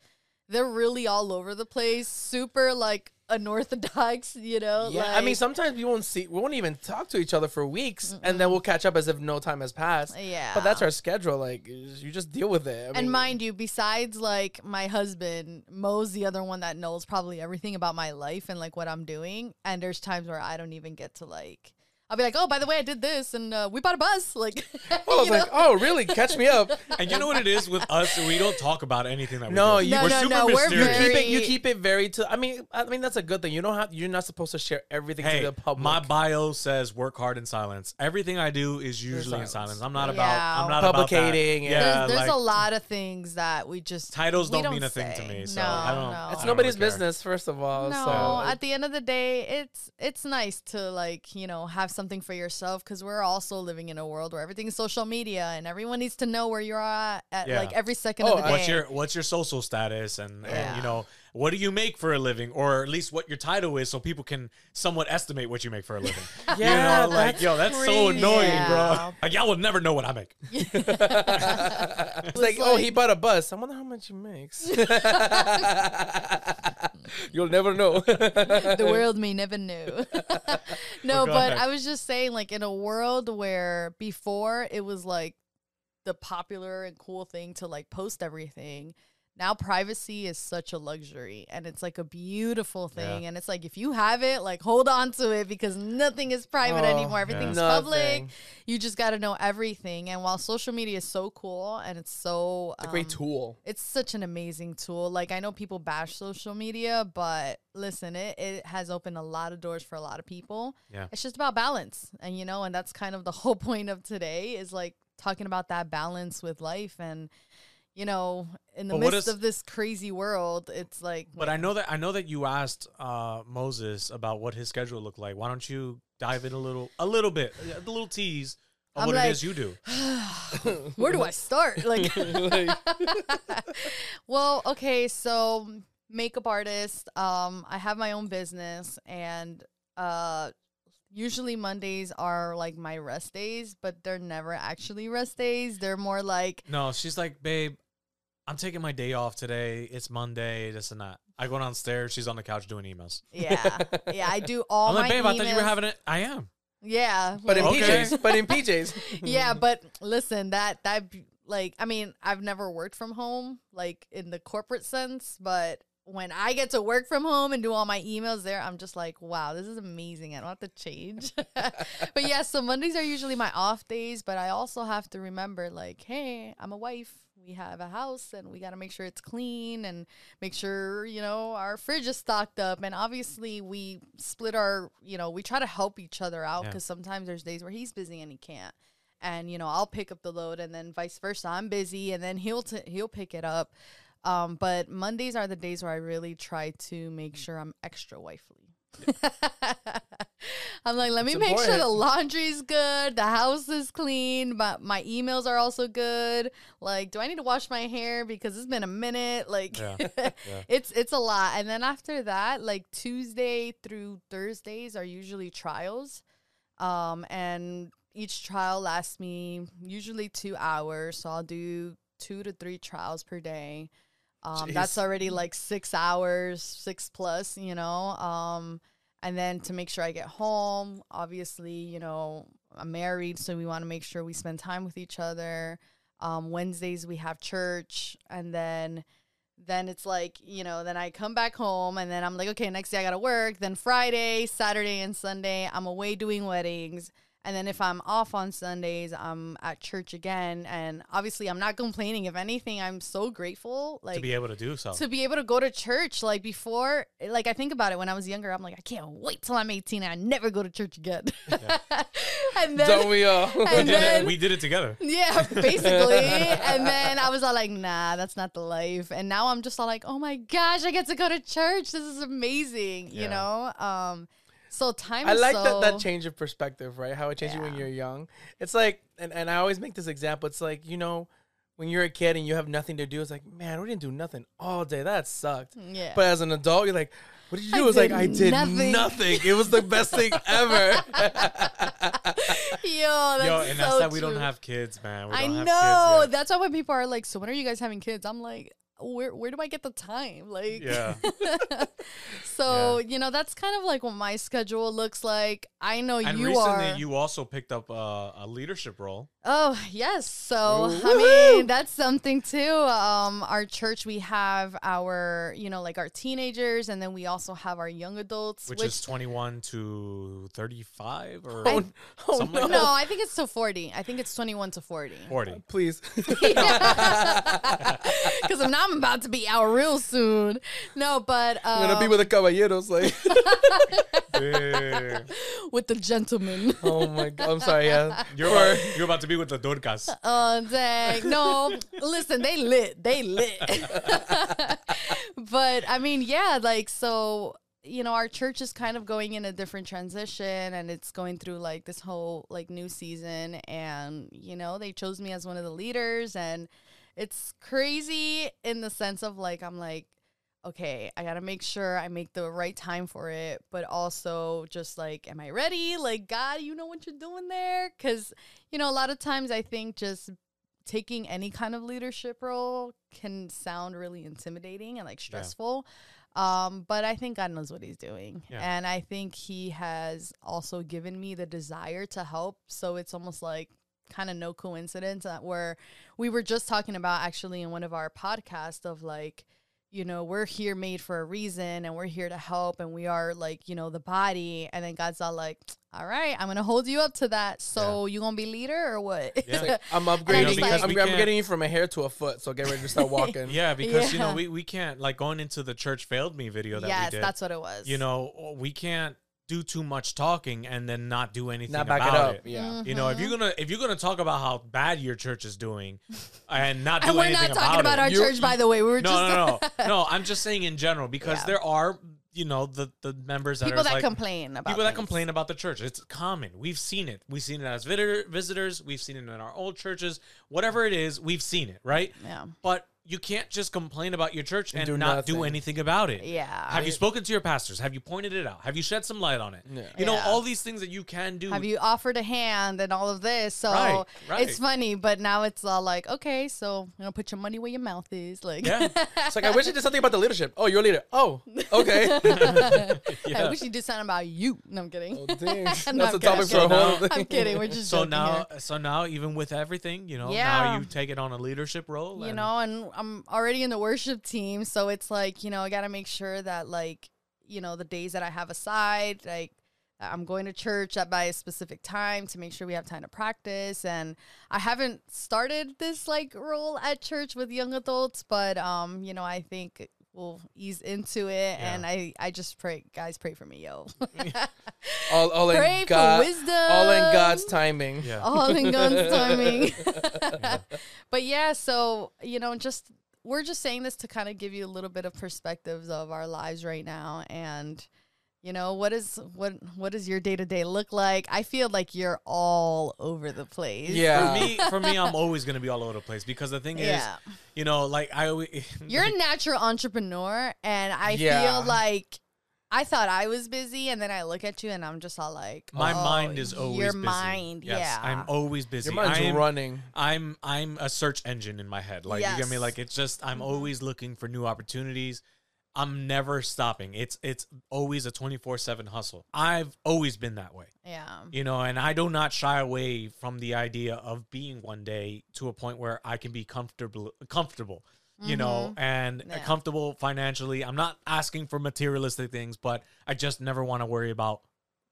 they're really all over the place, super like unorthodox, you know. yeah, I mean, sometimes we won't see, we won't even talk to each other for weeks, and then we'll catch up as if no time has passed. yeah, But that's our schedule. Like, you just deal with it. I And mean, mind you, besides like my husband, Mo's the other one that knows probably everything about my life and like what I'm doing. And there's times where I don't even get to like, I'll be like, oh, by the way, I did this and uh, we bought a bus. Like, I was you like, oh, really? Catch me up. And you know what it is with us? We don't talk about anything that we No, do. you- No, we're no, super no, we're mysterious. keep it. You keep it very. To, I mean, I mean that's a good thing. You don't have. You're not supposed to share everything Hey, to the public. my bio says work hard in silence. Everything I do is usually in silence. silence. I'm not Yeah. about. I'm not about that. Publicating and- Yeah, there's, there's like, a lot of things that we just Titles we don't mean a thing to me, so no, I don't- no. it's nobody's really business, first of all. No, so at the end of the day, it's it's nice to like you know have something for yourself because we're also living in a world where everything's social media and everyone needs to know where you're at at Yeah. like every second Oh, of the day. what's your what's your social status and, and you know what do you make for a living or at least what your title is so people can somewhat estimate what you make for a living Yeah, you know like yo that's so annoying Yeah. bro like y'all will never know what i make it's like, oh, he bought a bus. I wonder how much he makes. You'll never know. the world may never know. no, go but. I was just saying, like, in a world where before it was like the popular and cool thing to like post everything. Now privacy is such a luxury and it's like a beautiful thing. Yeah. And it's like if you have it, like hold on to it because nothing is private Oh, anymore. Everything's yeah. public. You just gotta know everything. And while social media is so cool and it's so It's a great um, tool. it's such an amazing tool. Like I know people bash social media, but listen, it, it has opened a lot of doors for a lot of people. Yeah. It's just about balance. And you know, and that's kind of the whole point of today is like talking about that balance with life and you know, in the But midst is- of this crazy world, it's like but i know that i know that you asked uh moses about what his schedule looked like why don't you dive in a little a little bit a little tease of I'm what like- it is you do where do I start? Like well, okay, so makeup artist. Um, I have my own business, and uh, usually Mondays are like my rest days, but they're never actually rest days. They're more like no she's like babe i'm taking my day off today it's monday this and that i go downstairs she's on the couch doing emails yeah, yeah. I do all i'm my like babe i thought you were emails- having it i am Yeah, But in like- Okay. PJs. But in PJs. yeah, but listen, that that b- like I mean, I've never worked from home like in the corporate sense, but when I get to work from home and do all my emails there, I'm just like, wow, this is amazing. I don't have to change. but yeah, so Mondays are usually my off days, but I also have to remember like, hey, I'm a wife. We have a house and we got to make sure it's clean and make sure, you know, our fridge is stocked up. And obviously, we split our, you know, we try to help each other out Yeah. because sometimes there's days where he's busy and he can't and you know I'll pick up the load and then vice versa I'm busy and then he'll t- he'll pick it up um but Mondays are the days where I really try to make sure I'm extra wifely I'm like let me make sure the laundry's good the house is clean but my emails are also good like do I need to wash my hair because it's been a minute like Yeah. it's it's a lot and then after that like Tuesday through Thursdays are usually trials um, and each trial lasts me usually two hours. So I'll do two to three trials per day. Um, that's already like six hours, six plus, you know. Um, and then to make sure I get home, obviously, you know, I'm married, so we want to make sure we spend time with each other. Um, Wednesdays we have church, and then then it's like you know then i come back home and then i'm like okay next day i gotta work then friday saturday and sunday i'm away doing weddings And then if I'm off on Sundays, I'm at church again. And obviously, I'm not complaining. If anything, I'm so grateful. Like to be able to do so. to be able to go to church like before like i think about it when i was younger i'm like i can't wait till i'm 18 and i never go to church again and then Don't we all? we, and did then- it, we did it together. yeah basically and then i was all like nah that's not the life and now i'm just all like oh my gosh i get to go to church this is amazing you know um so time I is like so, that that change of perspective, right? How it changes you when you're young. It's like, and, and I always make this example. It's like you know, when you're a kid and you have nothing to do. It's like, man, we didn't do nothing all day. That sucked. Mm, yeah But as an adult, you're like, what did you I do? It was like I did nothing. nothing. It was the best thing ever. yo that's Yo, and so that's that we don't have kids, man. We I don't have know. Kids That's why when people are like, "So when are you guys having kids?" I'm like, "Where where do I get the time?" Like, Yeah. so you know, that's kind of like what my schedule looks like. I know. And you recently, are. you also picked up uh, a leadership role. Oh yes. So Ooh, I mean, that's something too. Um, our church we have our you know like our teenagers, and then we also have our young adults, which, is 21 to 35 or oh, oh no. like no, I think it's to forty. I think it's twenty one to forty. 40. Please. Because I'm I'm about to be out real soon. No, but um, I'm gonna be with the caballeros. Like, with the gentlemen. oh my god. I'm sorry. Yeah. You're, you're about to be with the Dorcas. Uh, oh dang! No, listen, they lit, they lit. but I mean, yeah, like so. You know, our church is kind of going in a different transition, and it's going through like this whole like new season. And you know, they chose me as one of the leaders, and it's crazy in the sense of like I'm like, okay, I gotta make sure I make the right time for it, but also just like, am I ready? Like, God, you know what you're doing there? Because you know, a lot of times I think just taking any kind of leadership role can sound really intimidating and like stressful. Um, but I think God knows what he's doing. Yeah. And I think he has also given me the desire to help. So it's almost like kind of no coincidence that where we were just talking about actually in one of our podcasts of like, you know, we're here made for a reason and we're here to help and we are like, you know, the body. And then God's all like, all right, I'm going to hold you up to that. So you going to be leader or what? Yeah. Like, I'm I'm upgrading. like- I'm, I'm getting you from a hair to a foot. So get ready to start walking. Yeah, because you know we, we can't like going into the church failed me video that yes, we did. that's what it was. you know we can't do too much talking and then not do anything Not back it about up. Yeah. You know, if you're Mm-hmm. gonna if you're gonna talk about how bad your church is doing, and not do and we're anything not talking about, it, our You- church, by the way. We were no, just no, no, no. I'm just saying in general because Yeah. there are you know the the members that people are that like, complain about people that complain about the church. It's common. We've seen it. We've seen it as visitor, visitors. We've seen it in our old churches. Whatever it is, we've seen it, right? Yeah. But you can't just complain about your church and do not do anything about it. Yeah. Have you spoken to your pastors? Have you pointed it out? Have you shed some light on it? Yeah. You know, all these things that you can do. Have you offered a hand and all of this? So Right, right. it's funny, but now it's all like, okay, so you know, put your money where your mouth is. Like, Yeah. It's like I wish you did something about the leadership. Oh, you're a leader. Oh, okay. I yeah. wish you did something about you. No, I'm kidding. oh, dang. That's I'm a not topic for kidding. a whole. So I'm kidding. We're just So now, here. so now, even with everything, you know, now you take it on a leadership role. you and- know, and I'm already in the worship team, so it's like, you know, I got to make sure that like, you know, the days that I have aside, like I'm going to church at by a specific time to make sure we have time to practice. And I haven't started this like role at church with young adults, but um, you know, I think we'll ease into it Yeah. and I I just pray guys pray for me, yo. all, all in God, for wisdom. all in God's timing. Yeah. all in God's timing. but yeah, so you know, just we're just saying this to kind of give you a little bit of perspectives of our lives right now, and you know, what is what what does your day to day look like? I feel like you're all over the place. Yeah. For me, for me, I'm always gonna be all over the place because the thing yeah. is, you know, like I always, You're a natural entrepreneur, and I Yeah. feel like. I thought I was busy, and then I look at you, and I'm just all like, my oh, mind is always your busy. mind, Yes, yeah. I'm always busy. Your mind's I am, running. I'm I'm a search engine in my head. Like you get me? Yes. Like it's just I'm Mhm. always looking for new opportunities. I'm never stopping. It's it's always a 24/7 hustle. I've always been that way. yeah, You know, and I do not shy away from the idea of being one day to a point where I can be comfortable comfortable. You know, and Mm-hmm. Yeah. comfortable financially. I'm not asking for materialistic things, but I just never want to worry about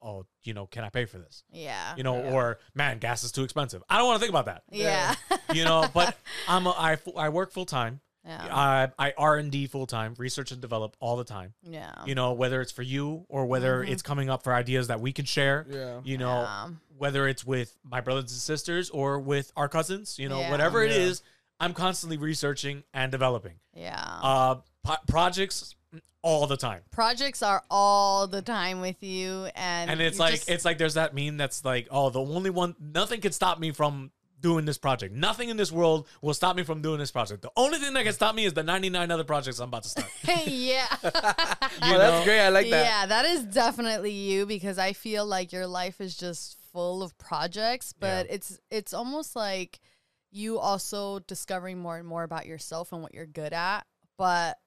oh, you know, can I pay for this? Yeah. You know, Yeah. or man, gas is too expensive. I don't want to think about that. Yeah. You know, but I'm a, I I work full time. Yeah. I I R and D full time, research and develop all the time. Yeah. You know, whether it's for you or whether Mhm. it's coming up for ideas that we can share. Yeah. You know, Yeah. whether it's with my brothers and sisters or with our cousins. You know, Yeah. whatever it Yeah. is, I'm constantly researching and developing. Yeah. Uh, po- projects all the time. Projects are all the time with you, and and it's like just- it's like there's that meme that's like oh the only one nothing can stop me from doing this project nothing in this world will stop me from doing this project the only thing that can stop me is the 99 other projects i'm about to start yeah. You oh, that's great. I like that. Yeah, that is definitely you because I feel like your life is just full of projects, but Yeah. it's it's almost like you also discovering more and more about yourself and what you're good at. But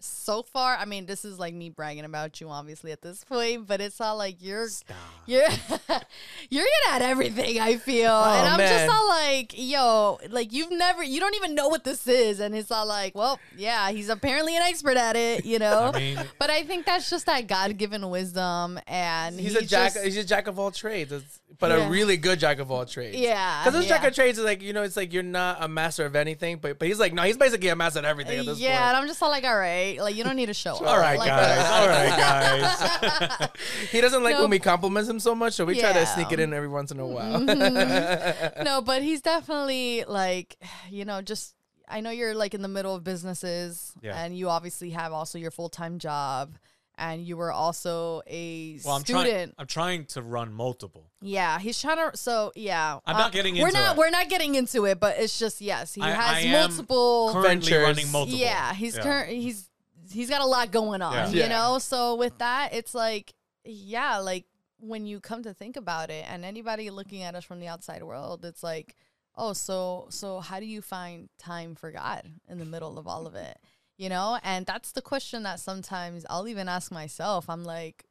so far, I mean, this is like me bragging about you obviously at this point, but it's all like you're Stop. you're you're good at everything i feel oh, and i'm Oh, man. just all like yo like you've never you don't even know what this is and it's all like well yeah he's apparently an expert at it you know i mean but i think that's just that god-given wisdom and He's he a jack. just- he's a jack of all trades, It's- but Yeah. a really good jack of all trades. yeah Because this jack of trades is like you know, it's like you're not a master of anything, but but he's like no, he's basically a master at everything at this yeah, and. I'm just all like, all right, like you don't need to show up. all right Like, guys all right guys He doesn't like No. when we compliment him so much, so we try to sneak it in every once in a while. Mhm. no, but he's definitely like, you know, just I know you're like in the middle of businesses, Yeah. and you obviously have also your full time job, and you were also a well i'm student. trying i'm trying to run multiple Yeah, he's trying to. So yeah, I'm not um, getting Into We're not. it. We're not getting into it, but it's just yes, he I- has I am multiple. currently Ventures. running multiple Yeah, he's current. He's he's got a lot going on. Yeah. You Yeah. know, so with that, it's like yeah, like when you come to think about it, and anybody looking at us from the outside world, it's like, oh, so so how do you find time for God in the middle of all of it? You know, and that's the question that sometimes I'll even ask myself. I'm like,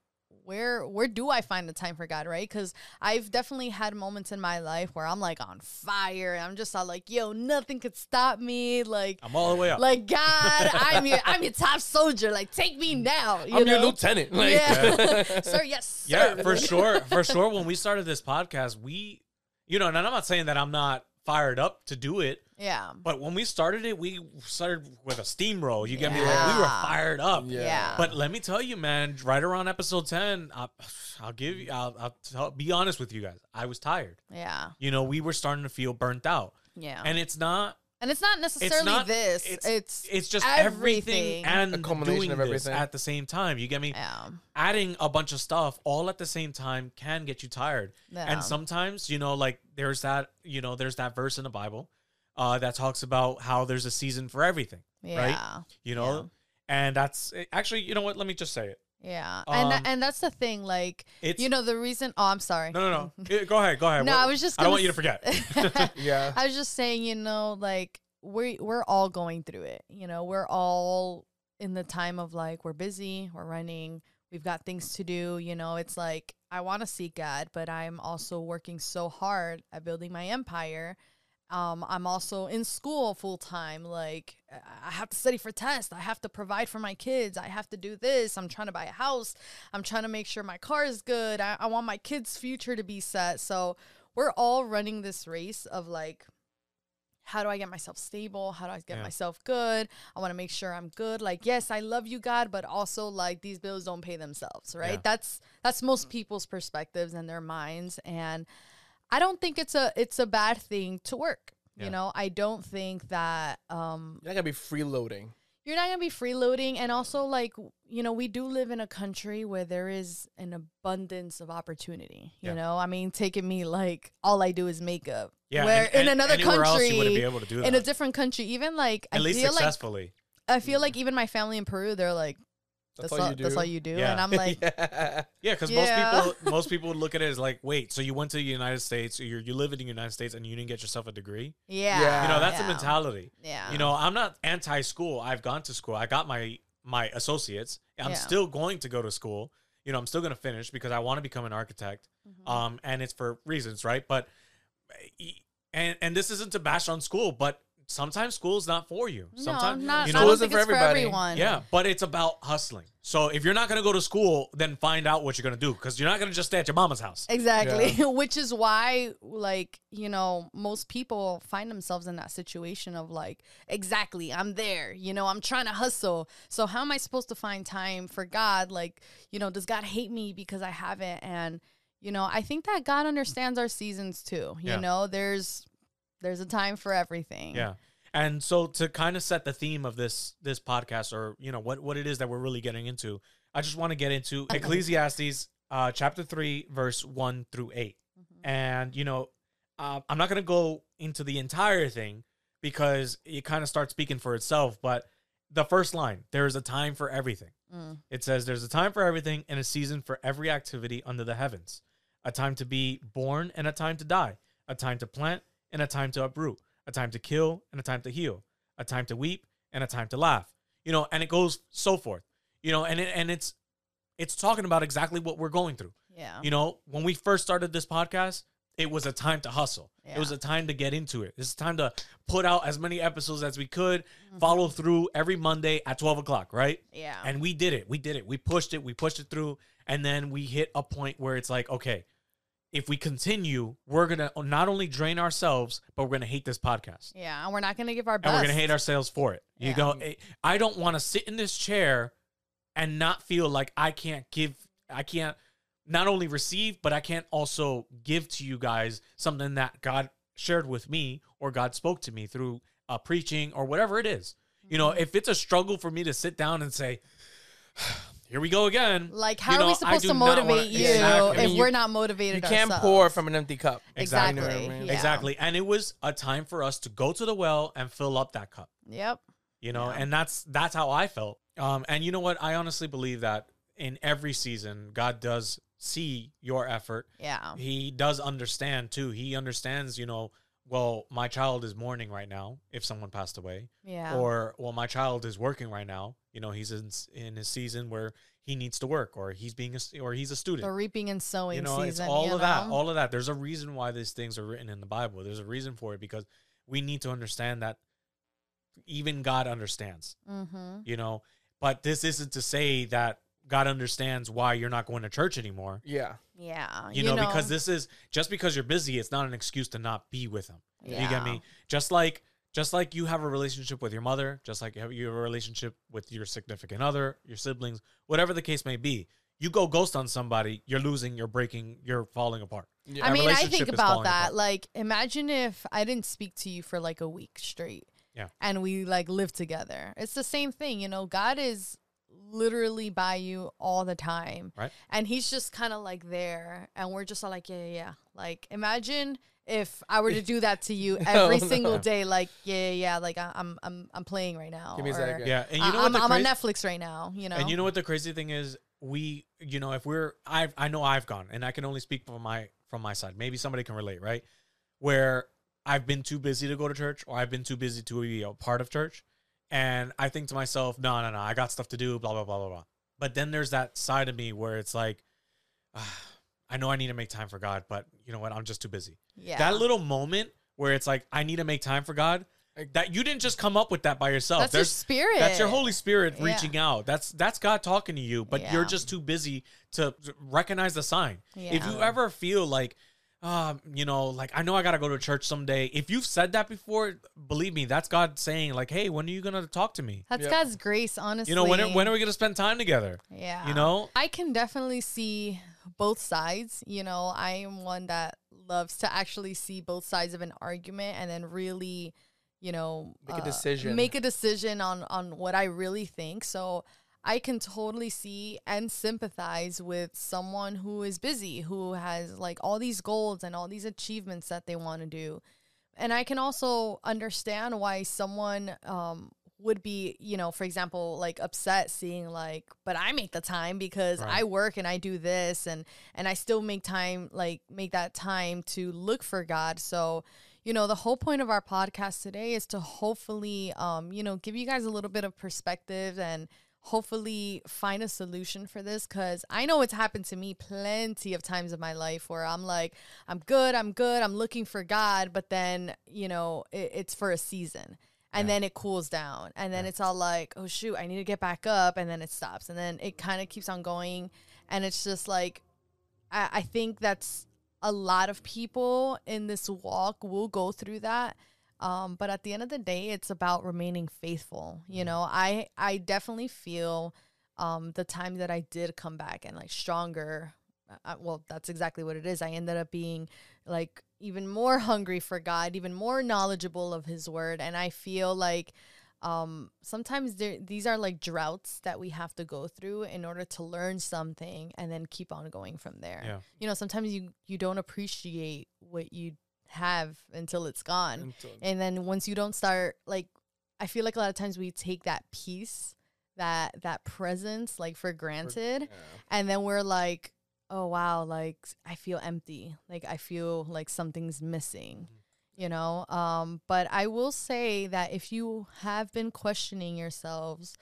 where where do I find the time for God, right? Because I've definitely had moments in my life where I'm like on fire, and I'm just all like, yo, nothing could stop me, like. i'm all the way up Like God, I'm your I'm your top soldier. Like take me now. You I'm know? your lieutenant. Like, yeah, sir. Yes, sir. yeah for sure for sure when we started this podcast we you know and i'm not saying that i'm not fired up to do it Yeah, But when we started it, we started with a steamroll. You get me? Like we were fired up. Yeah. yeah. But let me tell you, man, right around episode ten, I'll, I'll give you, I'll, I'll tell, be honest with you guys. I was tired. yeah, You know, we were starting to feel burnt out, yeah. and it's not. And it's not necessarily not- this. it's- It's It's just everything. everything, and A culmination doing of everything. at the same time. You get me? yeah, Adding a bunch of stuff all at the same time can get you tired. yeah. And sometimes, you know, like there's that, you know, there's that verse in the Bible uh, that talks about how there's a season for everything. yeah, you know and that's actually you know what let me just say it yeah. and tha- Um, and that's the thing. Like it's you know the reason. Oh, I'm sorry. no no no Eh, go ahead go ahead No, What- I was just. i don't gonna want you to forget s- yeah. I was just saying, you know, like we we're all going through it. You know, we're all in the time of like we're busy, we're running, we've got things to do. You know, it's like I want to seek God, but I'm also working so hard at building my empire. Um, I'm also in school full time. Like I- have to study for tests. I have to provide for my kids. I have to do this. I'm trying to buy a house. I'm trying to make sure my car is good. I, I want my kids' future to be set. So we're all running this race of like how do I get myself stable? How do I get Yeah. myself good? I want to make sure I'm good. Like, yes, I love you, God, but also like these bills don't pay themselves, right? Yeah. That's that's most people's perspectives and their minds. And I don't think it's a it's a bad thing to work. Yeah. You know, I don't think that um You're not gonna be freeloading. you're not gonna be freeloading and also like you know we do live in a country where there is an abundance of opportunity you Yeah. know i mean taking me like all i do is makeup yeah where and- in and another you wouldn't be country able to do that. in a different country even like at i least feel like successfully i feel like even my family in peru they're like That's, that's, all, all, you do. that's all you do Yeah. and i'm like yeah. because Yeah. most people most people would look at it as like wait so you went to the united states you're, you live in the united states and you didn't get yourself a degree yeah Yeah. you know that's yeah, the mentality yeah you know i'm not anti-school i've gone to school i got my my associates i'm still going to go to school you know i'm still going to finish because i want to become an architect Mhm. um and it's for reasons right but and and this isn't to bash on school but sometimes school's not for you. No, Sometimes not, you know, don't isn't for it's for everybody. everyone. yeah, but it's about hustling. So if you're not going to go to school, then find out what you're going to do because you're not going to just stay at your mama's house. Exactly. Which is why, like, you know, most people find themselves in that situation of like, exactly, I'm there, you know, I'm trying to hustle. So, how am I supposed to find time for God? Like, you know, does God hate me because I haven't? And, you know, I think that God understands our seasons too. You Yeah. know, there's, there's a time for everything. Yeah. And so to kind of set the theme of this this podcast or you know what what it is that we're really getting into, I just want to get into Ecclesiastes uh chapter 3 verse 1 through 8. And you know, uh, I'm not going to go into the entire thing because it kind of starts speaking for itself, but the first line, there is a time for everything. Mm. It says there's a time for everything and a season for every activity under the heavens. A time to be born and a time to die. A time to plant and a time to uproot. A time to kill and a time to heal. A time to weep and a time to laugh. You know, and it goes so forth. You know, and it, and it's it's talking about exactly what we're going through. Yeah. You know, when we first started this podcast, it was a time to hustle. Yeah. It was a time to get into it. It's a time to put out as many episodes as we could, Mm-hmm. follow through every Monday at 12 o'clock, right? yeah. And we did it. We did it. We pushed it. We pushed it through. And then we hit a point where it's like, okay, if we continue, we're going to not only drain ourselves, but we're going to hate this podcast. yeah. And we're not going to give our best. And we're going to hate ourselves for it. You Yeah. go, eh, I don't want to sit in this chair and not feel like I can't give, I can't not only receive, but I can't also give to you guys something that God shared with me or God spoke to me through uh, preaching or whatever it is. You know, Mm-hmm. if it's a struggle for me to sit down and say, here we go again. Like, how you are we supposed to not wanna- motivate you Exactly. if I mean, we're you- not motivated You can't ourselves? pour from an empty cup. Exactly. Exactly. You know I mean? Yeah. Exactly. And it was a time for us to go to the well and fill up that cup. Yep. you know Yeah. and that's that's how i felt um and you know what i honestly believe that in every season god does see your effort Yeah. he does understand too he understands you know well my child is mourning right now if someone passed away Yeah. or well my child is working right now you know he's in in his season where he needs to work or he's being a, or he's a student the reaping and sowing you know season. it's all of that all of that there's a reason why these things are written in the bible there's a reason for it because we need to understand that even god understands Mhm. you know but this isn't to say that god understands why you're not going to church anymore Yeah. Yeah. you, know, because this is just because you're busy it's not an excuse to not be with him you get me just like just like you have a relationship with your mother just like you have you have a relationship with your significant other your siblings whatever the case may be you go ghost on somebody you're losing you're breaking you're falling apart Yeah. I mean, I think about that. apart. Like, imagine if I didn't speak to you for like a week straight. Yeah. And we like live together. It's the same thing, you know. God is literally by you all the time. Right. And he's just kind of like there and we're just all like, yeah, yeah, yeah. Like imagine if I were to do that to you every oh, no. single day like, yeah, yeah, yeah, like I- I'm I'm I'm playing right now. Give me a or, yeah and you know I'm, the I'm on Netflix right now, you know. And you know what the crazy thing is? We, you know, if we're, I, I know I've gone, and I can only speak from my from my side. Maybe somebody can relate, right? Where I've been too busy to go to church, or I've been too busy to be a part of church, and I think to myself, no, no, no, I got stuff to do, blah blah blah blah blah. But then there's that side of me where it's like, ah, I know I need to make time for God, but you know what? I'm just too busy. yeah. That little moment where it's like I need to make time for God. That you didn't just come up with that by yourself. That's your spirit. that's your Holy Spirit Yeah. reaching out. That's that's God talking to you, but you're just too busy to recognize the sign. Yeah. If you ever feel like, um, you know, like I know I gotta go to church someday. If you've said that before, believe me, that's God saying like, "Hey, when are you gonna talk to me? That's Yep. God's grace, honestly. You know, when are, when are we gonna spend time together? Yeah. You know, I can definitely see both sides. You know, I am one that loves to actually see both sides of an argument and then really, you know, uh, Make a decision. Make a decision on on what I really think. So I can totally see and sympathize with someone who is busy, who has like all these goals and all these achievements that they want to do. And I can also understand why someone um, would be, you know, for example, like upset seeing like, but I make the time because Right. I work and I do this and and I still make time like make that time to look for God. So, you know, the whole point of our podcast today is to hopefully um, you know, give you guys a little bit of perspective and hopefully find a solution for this because I know it's happened to me plenty of times in my life where I'm like, I'm good, I'm good, I'm looking for God, but then, you know, it, it's for a season and Yeah. then it cools down and then it's all like, oh shoot, I need to get back up and then it stops and then it kind of keeps on going and it's just like, I, I think that's a lot of people in this walk will go through that um, but at the end of the day it's about remaining faithful you know? I i definitely feel um, the time that i did come back and like stronger uh, well that's exactly what it is. I ended up being like even more hungry for god even more knowledgeable of his word and i feel like um sometimes there these are like droughts that we have to go through in order to learn something and then keep on going from there. Yeah. you know sometimes you you don't appreciate what you have until it's gone. Until- and then once you don't start like i feel like a lot of times we take that peace that that presence like for granted. yeah. and then we're like oh wow like i feel empty. Like i feel like something's missing you know? Um but i will say that if you have been questioning yourselves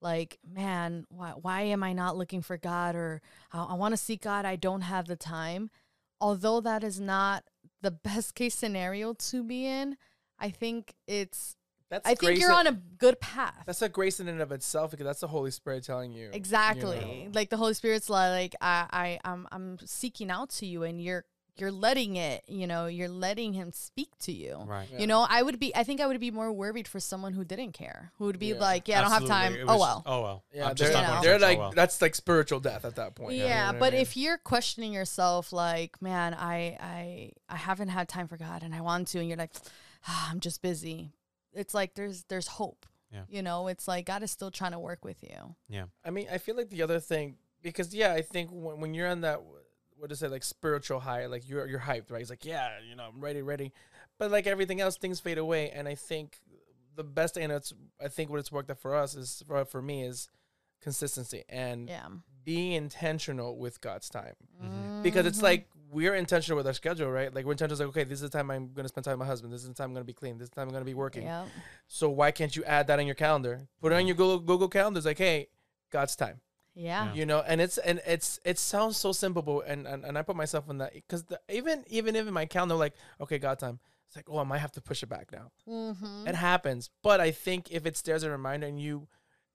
like man why, why am i not looking for god or i, I want to seek god i don't have the time although that is not the best case scenario to be in i think it's That's i think you're in- on a good path That's a grace in and of itself because that's the Holy Spirit telling you. you Exactly. know. Like the Holy Spirit's like I I I'm I'm seeking out to you and you're you're letting it, you know, you're letting him speak to you. Right. Yeah. You know, I would be I think I would be more worried for someone who didn't care. Who would be Yeah. like, Yeah, I don't have time. Absolutely. It Oh well. Oh well. Yeah, I'm they're, just not You going know. to they're like oh, well. that's like spiritual death at that point. Yeah, you know what I but mean? if you're questioning yourself like, man, I I I haven't had time for God and I want to and you're like, ah, I'm just busy. It's like there's there's hope. Yeah. You know, it's like God is still trying to work with you. Yeah. I mean, I feel like the other thing because yeah, I think when, when you're on that what is it like spiritual high, like you're you're hyped, right? He's like yeah, you know, I'm ready, ready. But like everything else, things fade away, and I think the best thing that's I think what it's worked out for us is for for me is consistency and Yeah. being intentional with God's time Mhm. because it's Mhm. like we're intentional with our schedule, right? Like we're intentional, like okay, this is the time I'm gonna spend time with my husband. This is the time I'm gonna be clean. This is the time I'm gonna be working. Yeah. So why can't you add that on your calendar? Put it on your Google Google calendar. It's like, hey, God's time. Yeah. Yeah. You know, and it's and it's it sounds so simple, but and and, and I put myself in that because even even if in my calendar, like, okay, God time. It's like, oh, I might have to push it back now. Mm-hmm. It happens, but I think if it's there as a reminder, and you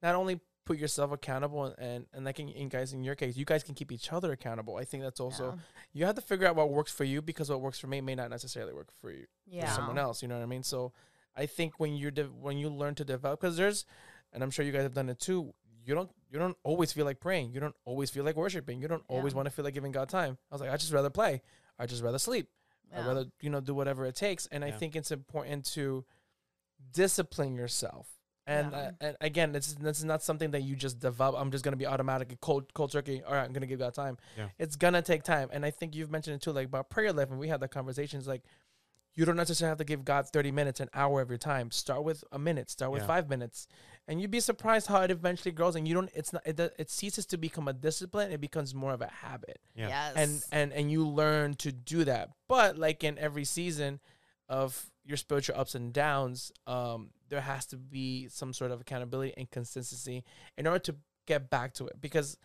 not only put yourself accountable, and and, and like in, in guys in your case, you guys can keep each other accountable. I think that's also you have to figure out what works for you because what works for me may not necessarily work for you yeah. for someone else. You know what I mean? So I think when you're de- when you learn to develop, because there's, and I'm sure you guys have done it too. You don't you don't always feel like praying. You don't always feel like worshiping. You don't always want to feel like giving God time. I was like, I just rather play. I just rather sleep. I'd rather you know do whatever it takes. And I think it's important to discipline yourself. And Yeah. uh, and again, this is this is not something that you just develop. I'm just gonna be automatic cold cold turkey. All right, I'm gonna give God time. Yeah. It's gonna take time. And I think you've mentioned it too, like about prayer life, and we had the conversations like you don't necessarily have to give God 30 minutes, an hour of your time. Start with a minute, start with Yeah. five minutes. And you'd be surprised how it eventually grows. And you don't, it's not, it, it ceases to become a discipline. It becomes more of a habit. Yeah. Yes. And, and, and you learn to do that. But like in every season of your spiritual ups and downs, um, there has to be some sort of accountability and consistency in order to get back to it. Because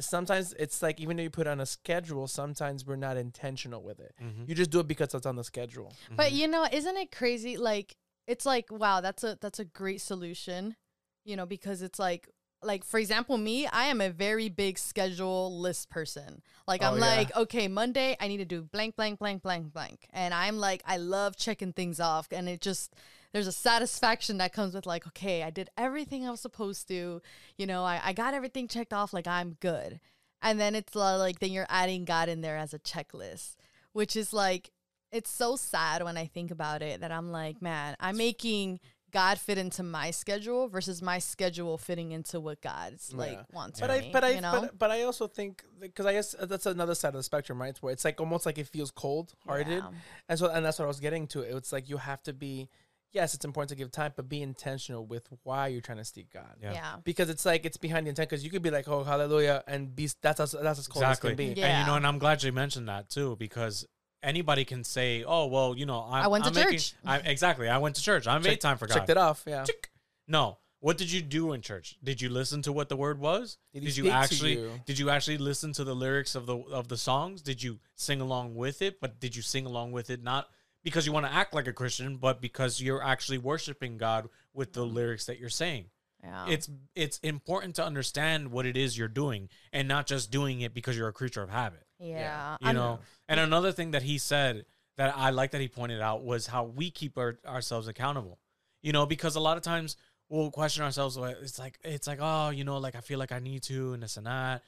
sometimes it's like, even though you put on a schedule, sometimes we're not intentional with it. Mhm. You just do it because it's on the schedule. But Mhm. you know, isn't it crazy? Like it's like, wow, that's a that's a great solution. You know, because it's like like for example, me, I am a very big schedule list person. Like Oh, I'm yeah. like, okay, Monday I need to do blank, blank, blank, blank, blank. And I'm like, I love checking things off. And it just there's a satisfaction that comes with like, okay, I did everything I was supposed to. You know, I, I got everything checked off, like I'm good. And then it's uh, like then you're adding God in there as a checklist, which is like it's so sad when I think about it that I'm like, man, I'm making God fit into my schedule versus my schedule fitting into what God's like Yeah. wants. But for I, me, but I, know? but, but I also think because I guess uh, that's another side of the spectrum, right? Where it's like almost like it feels cold hearted, Yeah. and so and that's what I was getting to. It's like you have to be, yes, it's important to give time, but be intentional with why you're trying to seek God. Yeah. Yeah. Because it's like it's behind the intent. Because you could be like, oh, hallelujah, and be that's as that's as cold Exactly. as can be. Yeah. And you know, and I'm glad you mentioned that too, because anybody can say, "Oh, well, you know, I'm, I went to I'm making- church." I, exactly, I went to church. I made Check- time for God." Checked it off. Yeah. Chick. No, What did you do in church? Did you listen to what the word was? Did he you actually you? did you actually listen to the lyrics of the of the songs? Did you sing along with it? But did you sing along with it not because you want to act like a Christian, but because you're actually worshiping God with the mm. lyrics that you're saying? Yeah. It's it's important to understand what it is you're doing and not just doing it because you're a creature of habit yeah. you I'm- know and another thing that he said that i like that he pointed out was how we keep our, ourselves accountable you know because a lot of times we'll question ourselves like, it's like it's like oh you know like i feel like i need to and this and that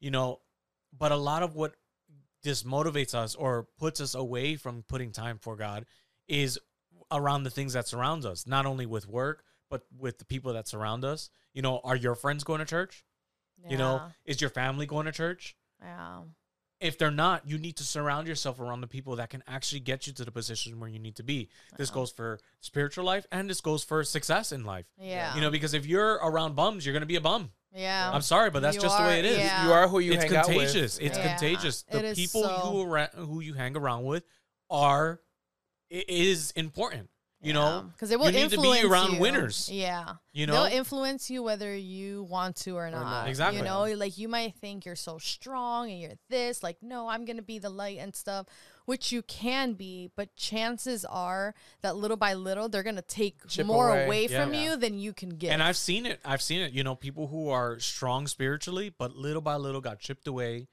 you know but a lot of what dismotivates us or puts us away from putting time for god is around the things that surrounds us not only with work but with the people that surround us you know are your friends going to church you know is your family going to church Yeah. if they're not, you need to surround yourself around the people that can actually get you to the position where you need to be. This Uh-huh. goes for spiritual life and this goes for success in life. Yeah. You know, because if you're around bums, you're going to be a bum. Yeah. I'm sorry, but that's You just the way it is. yeah. You are who you it's hang out with. contagious. It's Yeah. contagious. The It is people so- who ara- who you hang around with are it is important. You know, because it will you need to be influence around you. winners. Yeah, You know, they'll influence you whether you want to or not. not. Exactly. You know, like you might think you're so strong and you're this, like, no, I'm gonna be the light and stuff, which you can be, but chances are that little by little they're gonna take Chip more away. away Yeah. from you than you can get. and I've seen it. I've seen it. You know, people who are strong spiritually, but little by little got chipped away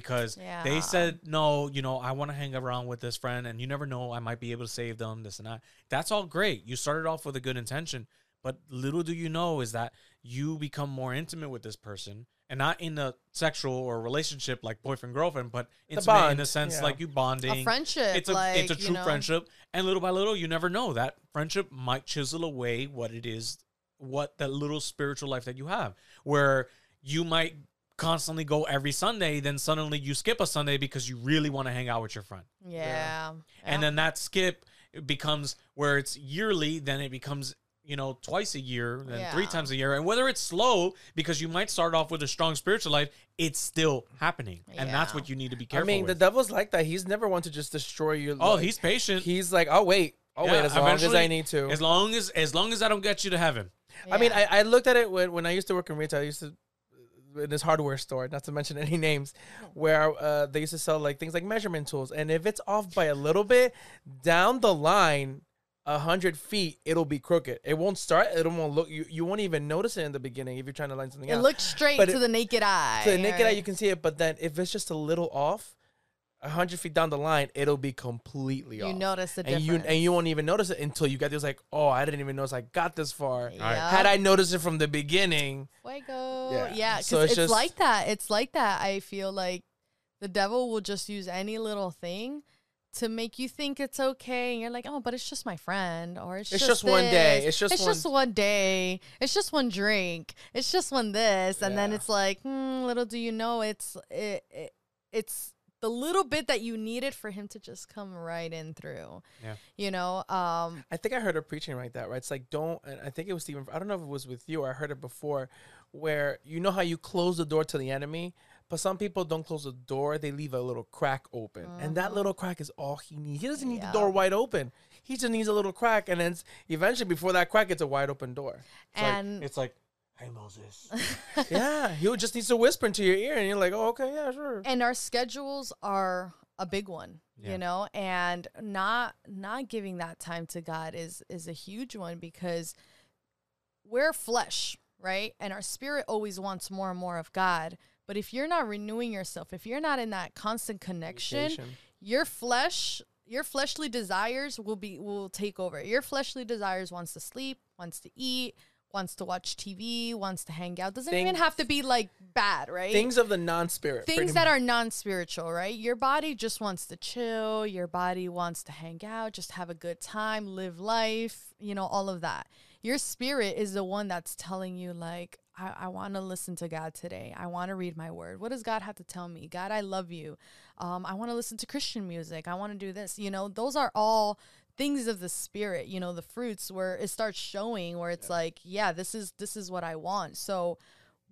because Yeah. they said, no, you know, I want to hang around with this friend, and you never know, I might be able to save them, this and that. That's all great. You started off with a good intention, but little do you know is that you become more intimate with this person. And not in a sexual or relationship like boyfriend girlfriend, but intimate in a sense yeah. like you bonding a friendship, it's a like, it's a you true know, friendship and little by little you never know that friendship might chisel away what it is what that little spiritual life that you have where you might constantly go every sunday then suddenly you skip a sunday because you really want to hang out with your friend Yeah, and then that skip becomes where it's yearly then it becomes you know twice a year then three times a year and whether it's slow because you might start off with a strong spiritual life it's still happening and that's what you need to be careful I careful mean, the devil's like that. He's never one to just destroy you. oh like- he's patient he's like, I'll wait. I'll Yeah, wait as long as I need to. As long as as long as I don't get you to heaven. I mean, I, I looked at it when, when I used to work in retail. I used to in this hardware store, not to mention any names, where uh, they used to sell like things like measurement tools, and if it's off by a little bit, down the line, a hundred feet, it'll be crooked. It won't start. It won't look. You, you won't even notice it in the beginning if you're trying to line something up. it out. looks straight But to it- the naked eye. to the naked eye, you can see it, but then if it's just a little off, hundred feet down the line, it'll be completely you off. notice the and difference. you and you won't even notice it until you get this like, oh, I didn't even notice I got this far. Yeah. Had I noticed it from the beginning, Fuego. Yeah. Yeah, because So it's it's, just- like that. It's like that. I feel like the devil will just use any little thing to make you think it's okay, and you're like, oh, but it's just my friend, or it's, It's just, just one day. It's just it's one- just one day. It's just one drink. It's just one this, and then it's like, hmm, little do you know, it's it, it it's the little bit that you needed for him to just come right in through. Yeah. You know, um, I think I heard her preaching like that, right? It's like don't. And I think it was Stephen. I don't know if it was with you. or I heard it before, where you know how you close the door to the enemy, but some people don't close the door; they leave a little crack open, and that little crack is all he needs. He doesn't need Yeah. the door wide open. He just needs a little crack, and then eventually, before that crack, it's a wide open door. It's like- and it's like, hey Moses. yeah, he just needs to whisper into your ear, and you're like, "Oh, okay, yeah, sure." and our schedules are a big one Yeah. you know and not not giving that time to god is is a huge one because we're flesh right and our spirit always wants more and more of god but if you're not renewing yourself if you're not in that constant connection Communication. your flesh your fleshly desires will be will take over your fleshly desires wants to sleep wants to eat wants to watch tv wants to hang out. Doesn't even have to be like bad right? Things of the non-spirit. things that much. are non-spiritual right? Your body just wants to chill. Your body wants to hang out just have a good time live life you know all of that. Your spirit is the one that's telling you like i, I want to listen to god today. I want to read my word. What does god have to tell me? God i love you. Um, i want to listen to christian music. I want to do this. You know those are all things of the spirit you know the fruits where it starts showing where it's like yeah this is this is what i want so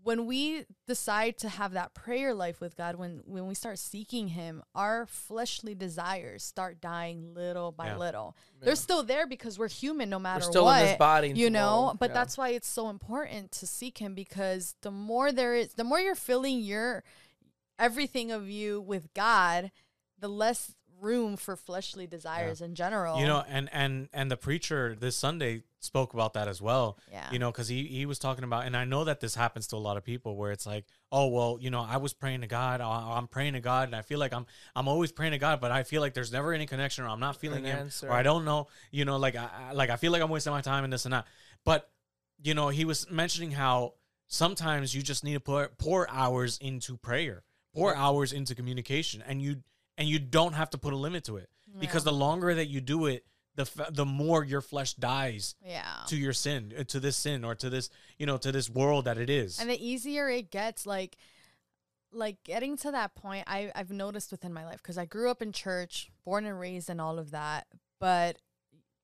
when we decide to have that prayer life with God, when when we start seeking Him, our fleshly desires start dying little by Yeah. little. They're still there because we're human, no matter still what. in this body you know. But Yeah. that's why it's so important to seek Him because the more there is, the more you're filling your everything of you with God, the less room for fleshly desires in general. You know, and and and the preacher this Sunday spoke about that as well. Yeah. You know, because he he was talking about, and I know that this happens to a lot of people, where it's like, oh well, you know, I was praying to God, I- I'm praying to God, and I feel like I'm I'm always praying to God, but I feel like there's never any connection, or I'm not feeling An Him, answer. or I don't know, you know, like I I- like I feel like I'm wasting my time and this and that. But you know, he was mentioning how sometimes you just need to put pour hours into prayer, pour hours into communication, and you and you don't have to put a limit to it because the longer that you do it, the f- the more your flesh dies yeah. to your sin, uh, to this sin, or to this you know to this world that it is. And the easier it gets, like like getting to that point, I, I've noticed within my life because I grew up in church, born and raised and all of that. But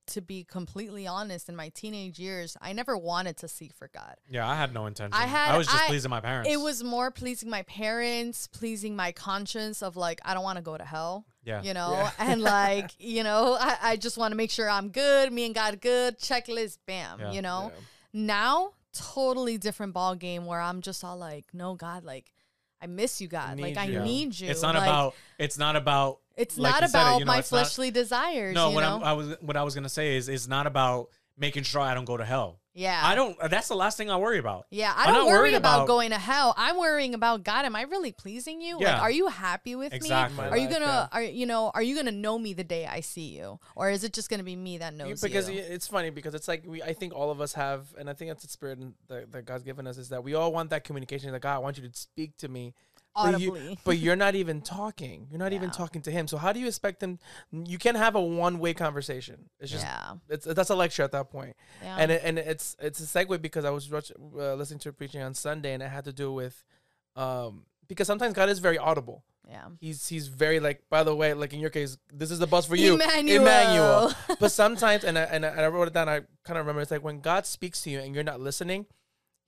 to be completely honest, in my teenage years, I never wanted to seek for God. yeah, I had no intention. I had- I was just I- pleasing my parents. It was more pleasing my parents, pleasing my conscience of like, I don't want to go to hell. yeah, You know, Yeah. and like, you know, I, I just want to make sure I'm good, me and God good, checklist, bam, Yeah. you know? Yeah. now totally different ball game where I'm just all like, no, God, like I miss you, God. like need I you. Yeah. need you. It's not Like, about. It's not about. It's like not you said it, about you know, my it's not- fleshly desires. No, you what know? I'm, I was what I was gonna say is it's not about making sure I don't go to hell. yeah. I don't. That's the last thing I worry about. Yeah, I don't worry about, about- going to hell. I'm worrying about God. Am I really pleasing you? Like, Yeah. are you happy with Exactly. me? My Are you gonna yeah. are you know are you gonna know me the day I see you, or is it just gonna be me that knows because you? y- it's funny because it's like we I think all of us have and I think that's the spirit that, that God's given us is that we all want that communication like God I want you to speak to me but you- Audibly. but you're not even talking you're not even talking to him so how do you expect him you can't have a one way conversation it's just yeah, it's that's a lecture at that point yeah. and it, and it's it's a segue because I was watch, uh, listening to a preaching on Sunday and it had to do with um because sometimes God is very audible yeah. he's he's very like by the way like in your case this is the bus for you Emmanuel. Emmanuel. but sometimes, and I, and I, and I wrote it down. I kind of remember it's like when God speaks to you and you're not listening,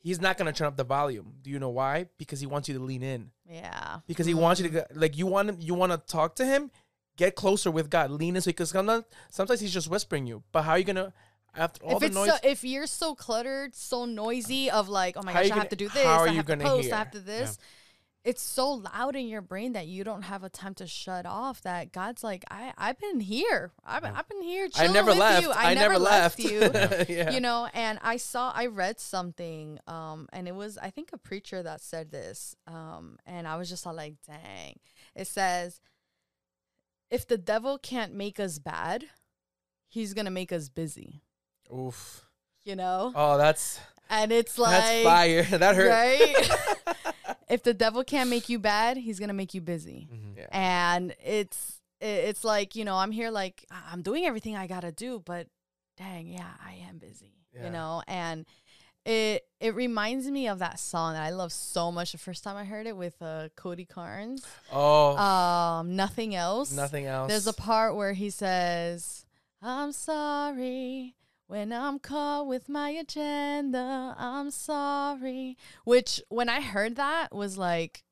He's not gonna turn up the volume. Do you know why? Because He wants you to lean in. Yeah. Because He wants you to like you want you want to talk to Him. Get closer with God. Lean in. So because sometimes, sometimes He's just whispering you. But how are you gonna after all if the it's noise? so, if you're so cluttered, so noisy of like, oh my gosh, I have to do this, how are I you have to gonna post, I hear? have to this. It's so loud in your brain that you don't have a time to shut off. That God's like, I I've been here, I've been, I've been here. I never left. You. I, never left. you. yeah. you know and i saw i read something um and it was i think a preacher that said this um and i was just all like dang it says if the devil can't make us bad he's gonna make us busy Oof. you know Oh, that's and it's like that's fire. that hurt. right if the devil can't make you bad he's gonna make you busy Mhm. Yeah. and it's it's like you know i'm here like "I- i'm doing everything i gotta do but dang yeah i am busy Yeah. you know and it it reminds me of that song that i love so much the first time i heard it with uh cody carnes Oh, um nothing else nothing else. there's a part where he says i'm sorry when i'm caught with my agenda i'm sorry which when i heard that was like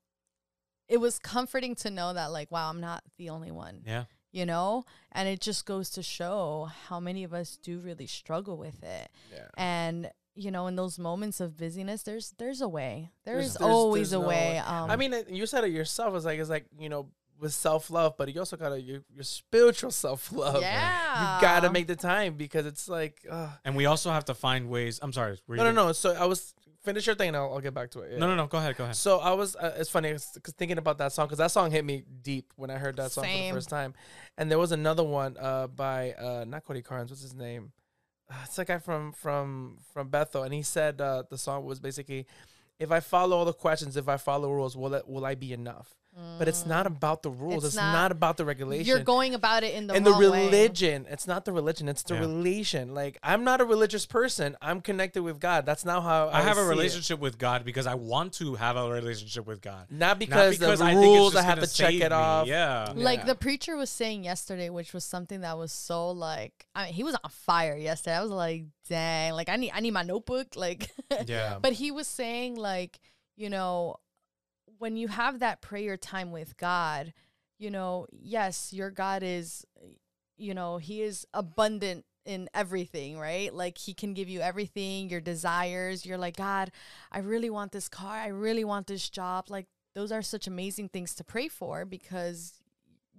it was comforting to know that like wow i'm not the only one Yeah. you know and it just goes to show how many of us do really struggle with it Yeah. and you know in those moments of busyness there's there's a way There's- there's, there's- always there's a no way way. um I mean, you said it yourself. It's like it's like you know with self love, but you also gotta your, your spiritual self love. yeah You gotta make the time because it's like uh, And we also have to find ways. I'm sorry. were no, you no, no. So I was finish your thing, and I'll, I'll get back to it. Yeah. No, no, no. Go ahead. Go ahead. So I was. Uh, it's funny because thinking about that song because that song hit me deep when I heard that song for the first time, and there was another one uh, by uh, not Cody Carnes. What's his name? Uh, it's that guy from from from Bethel, and he said uh, the song was basically, "If I follow all the questions, if I follow rules, will it, will I be enough?" But it's not mm. about the rules. It's It's, not- not, about the regulation. you're going about it in the and the wrong way. religion. It's not the religion. It's the Yeah. relation. Like I'm not a religious person. I'm connected with God. That's not how I, I have a see it. relationship with God because I want to have a relationship with God. Not because, Not because the I think rules. I have gonna check it me. off. Yeah. like Yeah. the preacher was saying yesterday which was something that was so like i mean he was on fire yesterday i was like dang like i need i need my notebook like Yeah. but he was saying like you know, when you have that prayer time with God, you know, yes, your God is, you know, He is abundant in everything, right? Like He can give you everything, your desires. You're like, God, I really want this car. I really want this job. Like, those are such amazing things to pray for because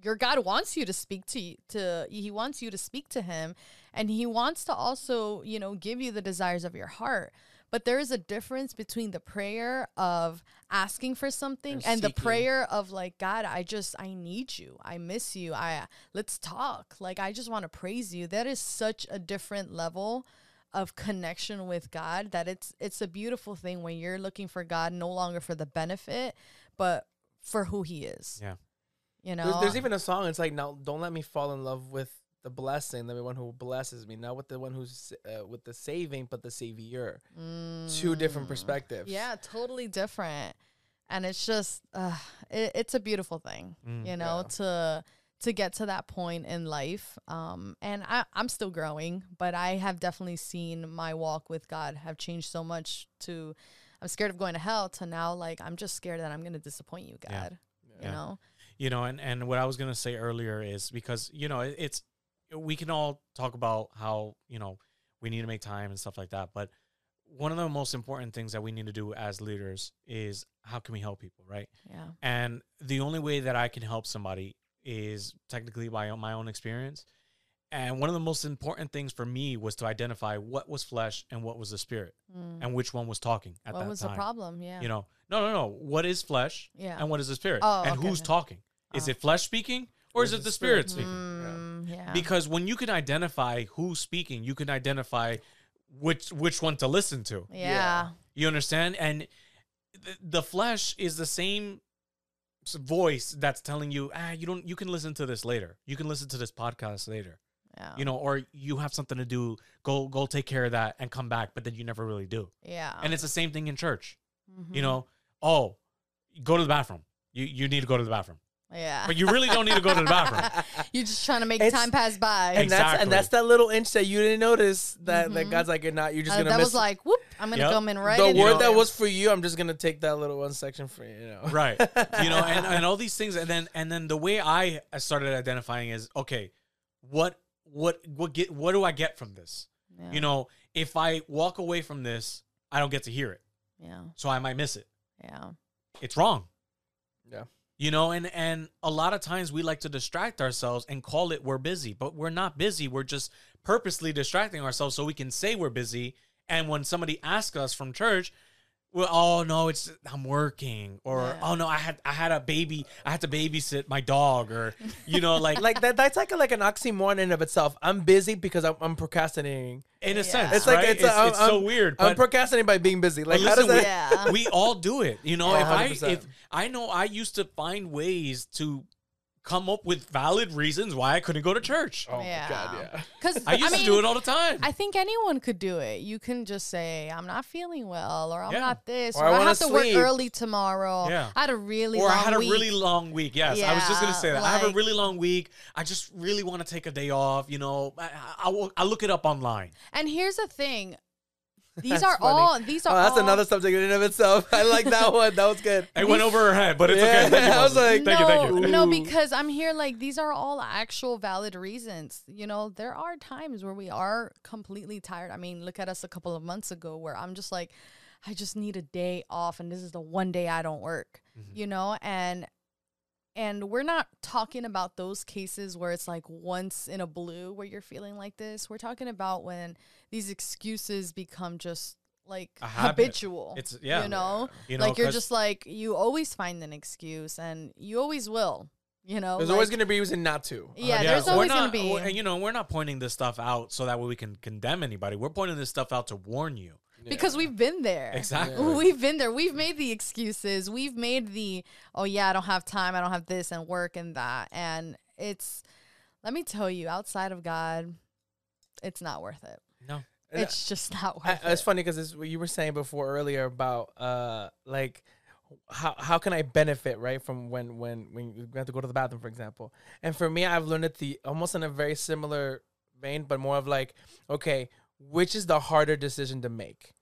your God wants you to speak to to he wants you to speak to him and he wants to also, you know, give you the desires of your heart. But there is a difference between the prayer of asking for something And and, the prayer of like, God, I just I need you. I miss you. I let's talk. Like I just want to praise you. That is such a different level of connection with God that it's it's a beautiful thing when you're looking for God no longer for the benefit, but for who he is. Yeah. You know. There's, there's even a song. It's like, now don't let me fall in love with the blessing, the one who blesses me, not with the one who's uh, with the saving, but the savior. Two different Mm. perspectives. Yeah, totally different. And it's just uh, it, it's a beautiful thing, Mm. you know, Yeah. to to get to that point in life. Um and I I'm still growing, but I have definitely seen my walk with God have changed so much to I'm scared of going to hell to now like I'm just scared that I'm going to disappoint you, God. Yeah. You Yeah. know. you know and and what i was gonna say earlier is because you know it, it's we can all talk about how you know we need to make time and stuff like that but one of the most important things that we need to do as leaders is how can we help people right Yeah. and the only way that i can help somebody is technically by my own experience and one of the most important things for me was to identify what was flesh and what was the spirit Mm. and which one was talking at that time. What was the problem? Yeah. you know no no no what is flesh yeah. and what is the spirit Oh, and okay, who's talking is Oh. it flesh speaking or is it the spirit speaking Mm, yeah. Because when you can identify who's speaking you can identify which which one to listen to. Yeah. you understand? And th- the flesh is the same voice that's telling you ah you don't you can listen to this later. You can listen to this podcast later. Yeah. you know or you have something to do go go take care of that and come back but then you never really do. Yeah. and it's the same thing in church. Mhm. you know oh go to the bathroom. You you need to go to the bathroom Yeah. but you really don't need to go to the bathroom You're just trying to make It's- time pass by. and that's Exactly. and that's that little inch that you didn't notice that that Mhm. God's like you're not. You're just Uh, gonna miss. that miss was like, whoop! I'm gonna Yep. come in right. the in word know- that there. was for you. I'm just gonna take that little one section for you. You know. right you know and, and all these things and then and then the way i started identifying is okay what what what get what do i get from this Yeah. you know if i walk away from this i don't get to hear it Yeah. so i might miss it Yeah. it's wrong Yeah. You know and and a lot of times we like to distract ourselves and call it we're busy but we're not busy. We're just purposely distracting ourselves so we can say we're busy. And when somebody asks us from church well, oh no, it's I'm working, or Yeah. oh no, I had I had a baby, I had to babysit my dog, or you know, like like that. That's like a, like an oxymoron in of itself. I'm busy because I'm, I'm procrastinating. in a Yeah. sense, It's like- right? it's it's, a- it's so weird, I'm procrastinating by being busy. Like But how does listen, that? Yeah. we all do it. You know, Yeah, if I 100%. if I know I used to find ways to come up with valid reasons why I couldn't go to church. Oh yeah. my god, yeah. Because I used to do it all the time. I think anyone could do it. You can just say, "I'm not feeling well," or "I'm Yeah. not this," Or or, I "I, wanna have to work early tomorrow." Yeah. I had a really or long I had a week. really long week. Yes, I was just gonna say that. I have a really long week. I just really want to take a day off. You know, I, I, I look it up online. And here's the thing: these are funny. all. These are Oh, that's all, another subject in and of itself. I like that one. That was good. It went over her head, but it's Yeah, okay. Thank you, I was like- thank you, thank you. No, no, because I'm here like these are all actual valid reasons. You know, there are times where we are completely tired. I mean, look at us a couple of months ago where I'm just like, I just need a day off and this is the one day I don't work. Mhm. You know, and and we're not talking about those cases where it's like once in a blue where you're feeling like this. We're talking about when these excuses become just like habitual. It's yeah. You know? You know, like you're just like you always find an excuse and you always will you know There's like- always gonna be a reason not to. Yeah, uh, Yeah, there's we're always not- gonna be we're- You know, we're not pointing this stuff out so that way we can condemn anybody. We're pointing this stuff out to warn you. Because we've been there Exactly. Yeah. we've been there we've made the excuses we've made the oh yeah i don't have time i don't have this and work and that and it's let me tell you outside of god it's not worth it No. It's just not I, it. it's funny because it's what you were saying before earlier about uh like how how can I benefit right from when when when you have to go to the bathroom for example and for me I've learned it the almost in a very similar vein but more of like okay which is the harder decision to make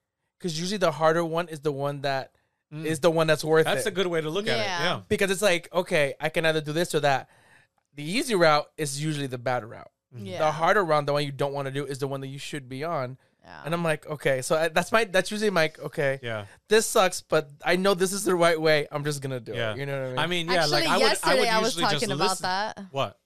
because usually the harder one is the one that mm. is the one that's worth it. That's it. a good way to look at it. Yeah. Yeah. because it's like, okay, I can either do this or that. The easy route is usually the bad route. Mm-hmm. Yeah. The harder route, the one you don't want to do, is the one that you should be on. Yeah. And I'm like, okay, so I, that's my that's usually my okay. Yeah. This sucks, but I know this is the right way. I'm just gonna do Yeah. it. You know what I mean? I mean, yeah, Actually, like I would, yesterday I would I was usually just talking about listen- that. What?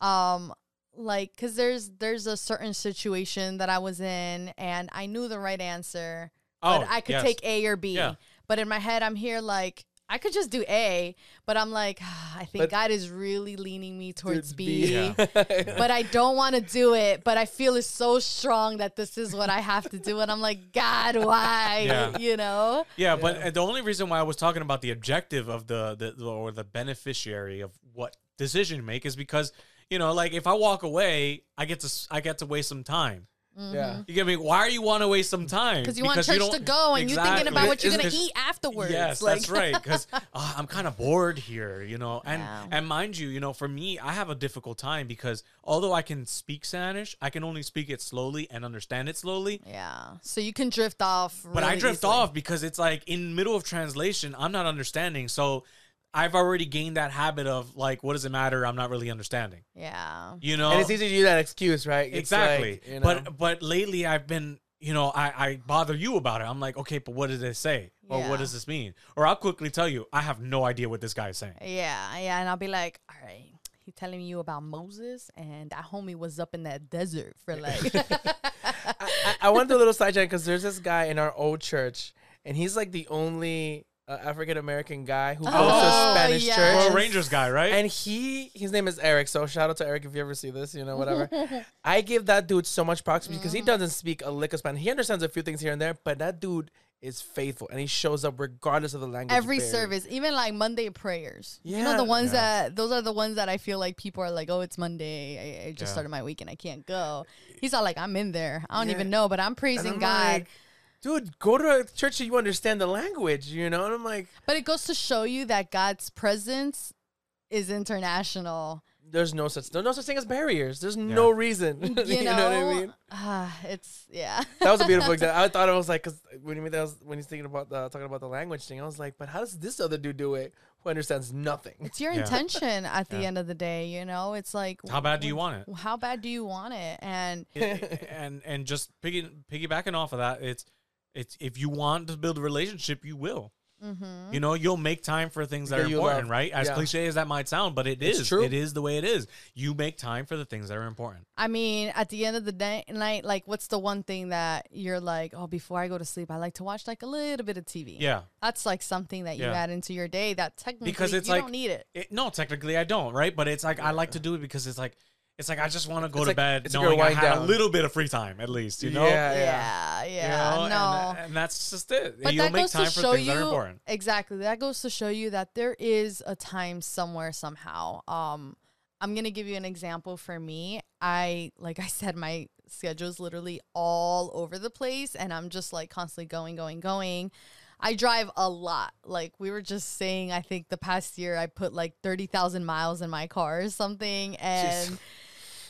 um like because there's there's a certain situation that i was in and i knew the right answer Oh, but i could yes. take a or b Yeah. but in my head i'm here like i could just do a but i'm like i think But- god is really leaning me towards Dude, b Yeah. but i don't want to do it but i feel it's so strong that this is what i have to do and i'm like god why Yeah. you know Yeah, but uh, the only reason why I was talking about the objective of the, the or the beneficiary of what decision you make is because you know, like if I walk away, I get to s- I get to waste some time. yeah. You get me? Why are you want to waste some time? because you want church don't- to go and you're thinking about what you're gonna eat afterwards Yes, like that's right. Because uh, I'm kind of bored here, you know. And Yeah. and mind you, you know, for me, I have a difficult time because although I can speak Spanish, I can only speak it slowly and understand it slowly. yeah so you can drift off But I drift easily. off because it's like in middle of translation, I'm not understanding. So I've already gained that habit of like, what does it matter? I'm not really understanding. yeah You know, And it's easy to use that excuse, right? It's exactly. like, you know, But but lately I've been, you know, I I bother you about it. I'm like, okay, but what does it say? Or Yeah. what does this mean? Or I'll quickly tell you, I have no idea what this guy is saying. Yeah, yeah, and I'll be like, all right, he telling you about Moses, and that homie was up in that desert for like, I, I, I want to do a little side chat because there's this guy in our old church, and he's like the only uh, African American guy who goes to Oh, a Spanish yes. church. Well, Rangers guy, right? And he, his name is Eric. So shout out to Eric if you ever see this, you know, whatever. I give that dude so much props because he doesn't speak a lick of Spanish. He understands a few things here and there, but that dude is faithful and he shows up regardless of the language. every barrier. service, even like Monday prayers. You know the ones Yeah. that those are the ones that I feel like people are like, oh, it's Monday. I, I just Yeah. started my week and I can't go. He's all like, I'm in there. I don't Yeah. even know, but I'm praising I'm God. like, dude, go to a church that you understand the language, you know? And I'm like, but it goes to show you that God's presence is international. there's no such there's no such thing as barriers. There's no reason. You know, you know what I mean? Ah, it's yeah. That was a beautiful example. I thought it was like, cause when you mean that was when he's thinking about the, talking about the language thing, I was like, but how does this other dude do it who understands nothing? It's your Yeah. intention at the Yeah. end of the day, you know? It's like How bad do you want it? How bad do you want it? And and and just piggy, piggybacking off of that, it's it's if you want to build a relationship, you will. mhm. You know, you'll make time for things that That are important, love. right? As Yeah. cliche as that might sound, but it It's is. true. It is the way it is. You make time for the things that are important. I mean, at the end of the day, night, like, what's the one thing that you're like, oh, before I go to sleep, I like to watch like a little bit of TV. Yeah. that's like something that you Yeah. add into your day that technically Because it's you like- don't need it. It, no, technically I don't, right? But it's like I like to do it because it's like it's like I just want to go It's to like- bed it's knowing I wind had a little bit of free time at least, you know. Yeah, Yeah, You yeah, know? no. and, and that's just it. but You'll that make goes time to show you that are important. exactly. That goes to show you that there is a time somewhere somehow. Um, I'm gonna give you an example for me. I like I said, my schedule is literally all over the place, and I'm just like constantly going, going, going. I drive a lot. Like we were just saying, I think the past year I put like thirty thousand miles in my car or something, and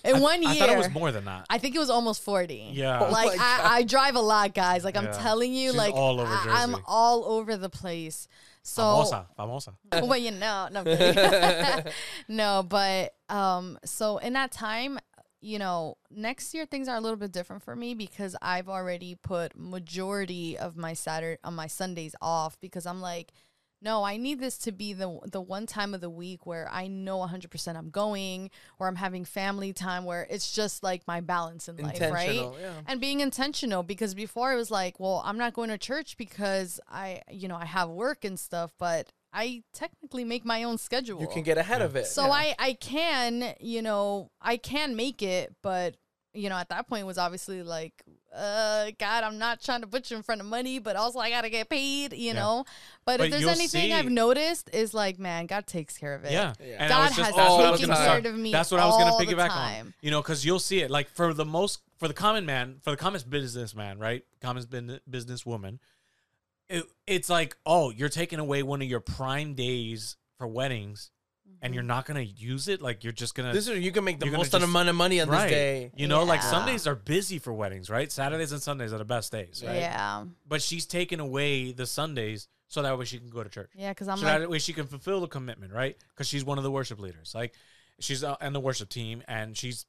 in I- one year, I thought it was more than that. I think it was almost 40. Yeah. Oh Like I, I drive a lot, guys. Like I'm telling you, She's like all over I, am all over the place. So famosa, famosa. well, you know, no, no, but um, so in that time, you know, next year things are a little bit different for me because I've already put majority of my Saturday on my Sundays off because I'm like, no, I need this to be the the one time of the week where I know 100% I'm going, or I'm having family time, where it's just like my balance in life, right? Yeah. and being intentional because before it was like well i'm not going to church because i you know i have work and stuff but i technically make my own schedule You can get ahead of it. so yeah. i i can you know i can make it but you know at that point was obviously like uh god i'm not trying to put you in front of money but also i gotta get paid you Yeah. know but, But if there's you'll anything i've noticed is like man god takes care of it Yeah. Yeah. God just, has that's what I was taken gonna care say. of me That's what I was gonna piggyback on. You know, because you'll see it like for the most, for the common man, for the common businessman, right? Common bin- businesswoman. It, it's like, oh, you're taking away one of your prime days for weddings and you're not going to use it. Like, you're just going to. this is you can make the most just- amount of money on right. this day. You know, like Sundays are busy for weddings, right? Saturdays and Sundays are the best days, right? yeah But she's taken away the Sundays so that way she can go to church. Yeah, because I'm so like, that way she can fulfill the commitment, right? Because she's one of the worship leaders. Like she's uh, in the worship team, and she's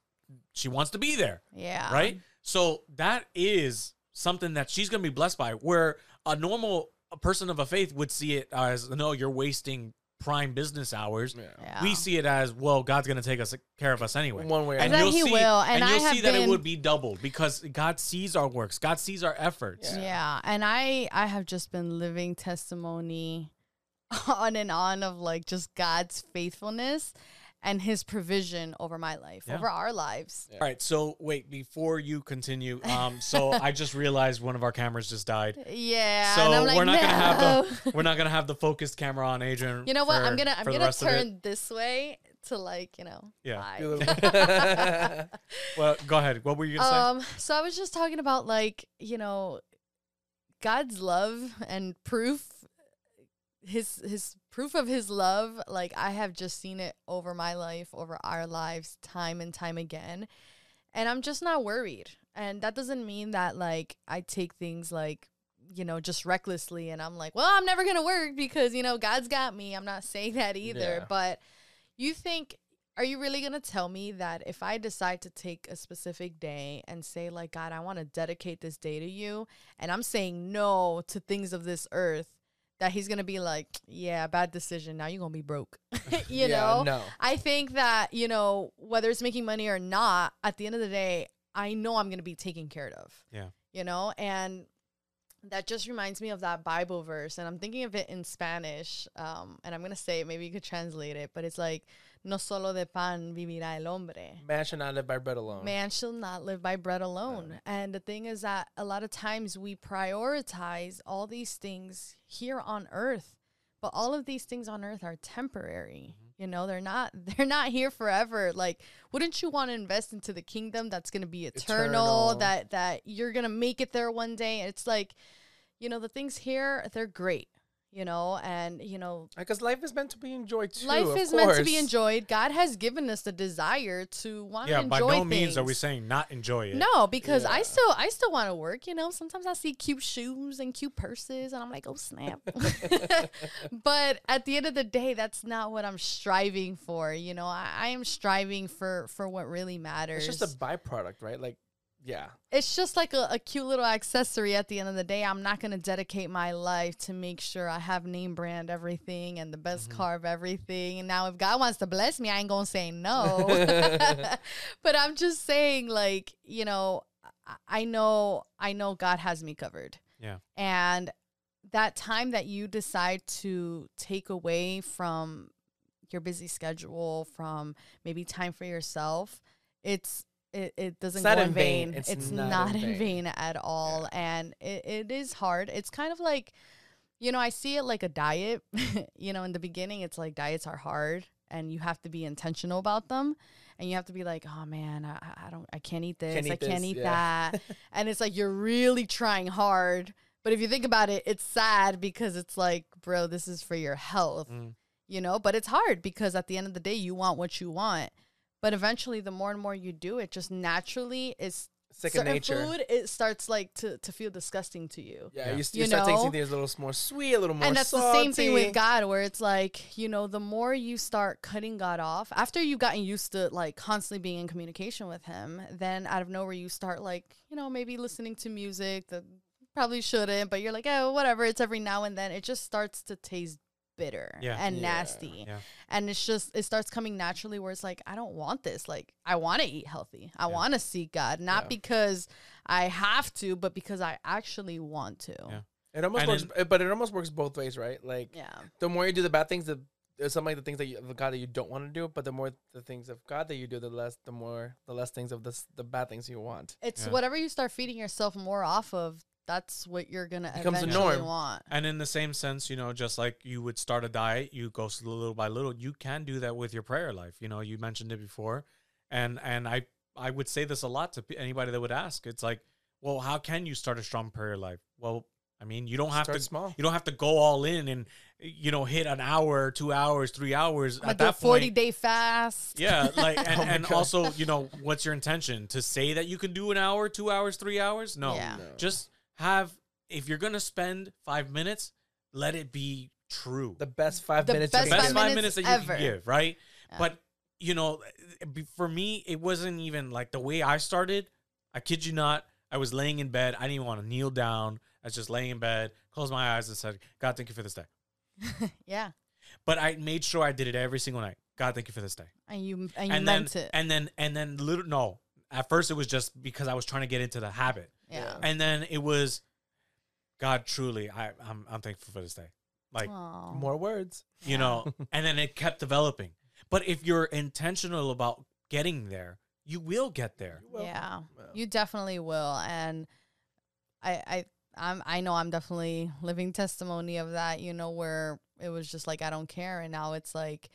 she wants to be there, yeah, right? So that is something that she's going to be blessed by. Where a normal person of a faith would see it as no, you're wasting prime business hours. Yeah. Yeah. We see it as well. God's going to take us care of us anyway. One way or and That another. you'll he see, will, and I you'll have see that it would be doubled because God sees our works. God sees our efforts. Yeah. Yeah, and I I have just been living testimony on and on of like just God's faithfulness and his provision over my life, Yeah. over our lives. Yeah. All right. So wait, before you continue, um, so I just realized one of our cameras just died. Yeah, So and I'm like, we're not gonna have the we're not gonna have the focused camera on Adrian. You know what? I'm gonna I'm gonna rest of it. turn this way to like you know. Yeah. vibe. Do a little- Well, go ahead. What were you gonna Um, so I was just talking about like, you know, God's love and proof his his proof of his love, like I have just seen it over my life, over our lives time and time again. And I'm just not worried. And that doesn't mean that like I take things like you know, just recklessly and I'm like, well, I'm never going to work because, you know, God's got me. I'm not saying that either, Yeah. but you think are you really going to tell me that if I decide to take a specific day and say, like, God, I want to dedicate this day to you, and I'm saying no to things of this earth, that He's to be like, yeah, bad decision. Now you're to be broke. you Yeah, know? no. I think that, you know, whether it's making money or not, at the end of the day, I know I'm to be taken care of. Yeah. You know, and that just reminds me of that Bible verse. And I'm thinking of it in Spanish. Um, and I'm to say it, maybe you could translate it, but it's like, no solo de pan vivirá el hombre. Man should not live by bread alone. Man shall not live by bread alone. And the thing is that a lot of times we prioritize all these things here on earth, but all of these things on earth are temporary. Mm-hmm. You know, they're not they're not here forever. Like, wouldn't you want to invest into the kingdom that's going to be eternal, Eternal. that that you're going to make it there one day? It's like, you know, the things here, they're great, you know, and you know, uh, Because life is meant to be enjoyed too. life of is meant to be enjoyed. God has given us the desire to want say? to Yeah. enjoy Yeah, By no things. means are we saying not enjoy it. No, because I still I still want to work, you know. Sometimes I see cute shoes and cute purses and I'm like, "Oh, snap." but at the end of the day, that's not what I'm striving for, you know. I, I am striving for for what really matters. It's just a byproduct, right? Like, yeah. it's just like a, a cute little accessory at the end of the day. I'm not going to dedicate my life to make sure I have name brand everything and the best mm-hmm. car of everything. And now, if God wants to bless me, I ain't going to say no. but I'm just saying, like, you know, I know, I know God has me covered. Yeah. And that time that you decide to take away from your busy schedule, from maybe time for yourself, it's it, it doesn't not go in in vain. vain. It's It's, not not, in in vain. vain at all. And it, it is hard. It's kind of like, you know, I see it like a diet. you know, in the beginning, it's like diets are hard and you have to be intentional about them. And you have to be like, oh man, I, I don't, I can't eat this, Can't I can't this, eat yeah. that. and it's like you're really trying hard. But if you think about it, it's sad because it's like, bro, this is for your health, Mm. you know? But it's hard because at the end of the day, you want what you want. But eventually, the more and more you do it, just naturally, it's Second nature. food, it starts like to, to feel disgusting to you. Yeah, Yeah. you, You you start tasting things a little more sweet, a little more and that's the same thing with God, where it's like, you know, the more you start cutting God off, after you've gotten used to like constantly being in communication with Him, then out of nowhere you start like, you know, maybe listening to music that probably shouldn't, but you're like, oh, whatever. It's every now and then. It just starts to taste bitter Yeah. and Yeah. nasty. Yeah. And it's just, it starts coming naturally where it's like, I don't want this. Like, I want to eat healthy. I Yeah. want to seek God, not Yeah. because I have to, but because I actually want to. Yeah. It almost And works, uh, but it almost works both ways, right? Like Yeah. the more you do the bad things, the some like the things that you, of God that you don't want to do, but the more the things of God that you do, the less the more the less things of this the bad things you want. It's Yeah. whatever you start feeding yourself more off of, that's what you're gonna Becomes the eventually norm. want. And in the same sense, you know, just like you would start a diet, you go s- little by little. You can do that with your prayer life. You know, you mentioned it before, and and I I would say this a lot to anybody that would ask. It's like, well, how can you start a strong prayer life? Well, I mean, you don't have Start to small. You don't have to go all in and you know hit an hour, two hours, three hours. I'm gonna At that 40 point, day fast. yeah, like and, Oh and also, you know, what's your intention to say that you can do an hour, two hours, three hours? No, Yeah. No. just have if you're gonna spend five minutes, let it be true. The best five The minutes. best you the can best five give. five minutes minutes, that you ever. can give, right? Yeah. But you know, be- for me, it wasn't even like the way I started. I kid you not. I was laying in bed. I didn't even want to kneel down. I was just laying in bed, closed my eyes, and said, "God, thank you for this day." yeah. But I made sure I did it every single night. God, thank you for this day. And you and you and meant then, it. and then, and then, little no. At first, it was just because I was trying to get into the habit, yeah. and then it was, God, truly, I, I'm, I'm thankful for this day. Like Aw. More words. you know and then it kept developing but if you're intentional about getting there you will get there Well, yeah. well. You definitely will. And I I I'm I know I'm definitely living testimony of that, you know, where it was just like I don't care and now it's like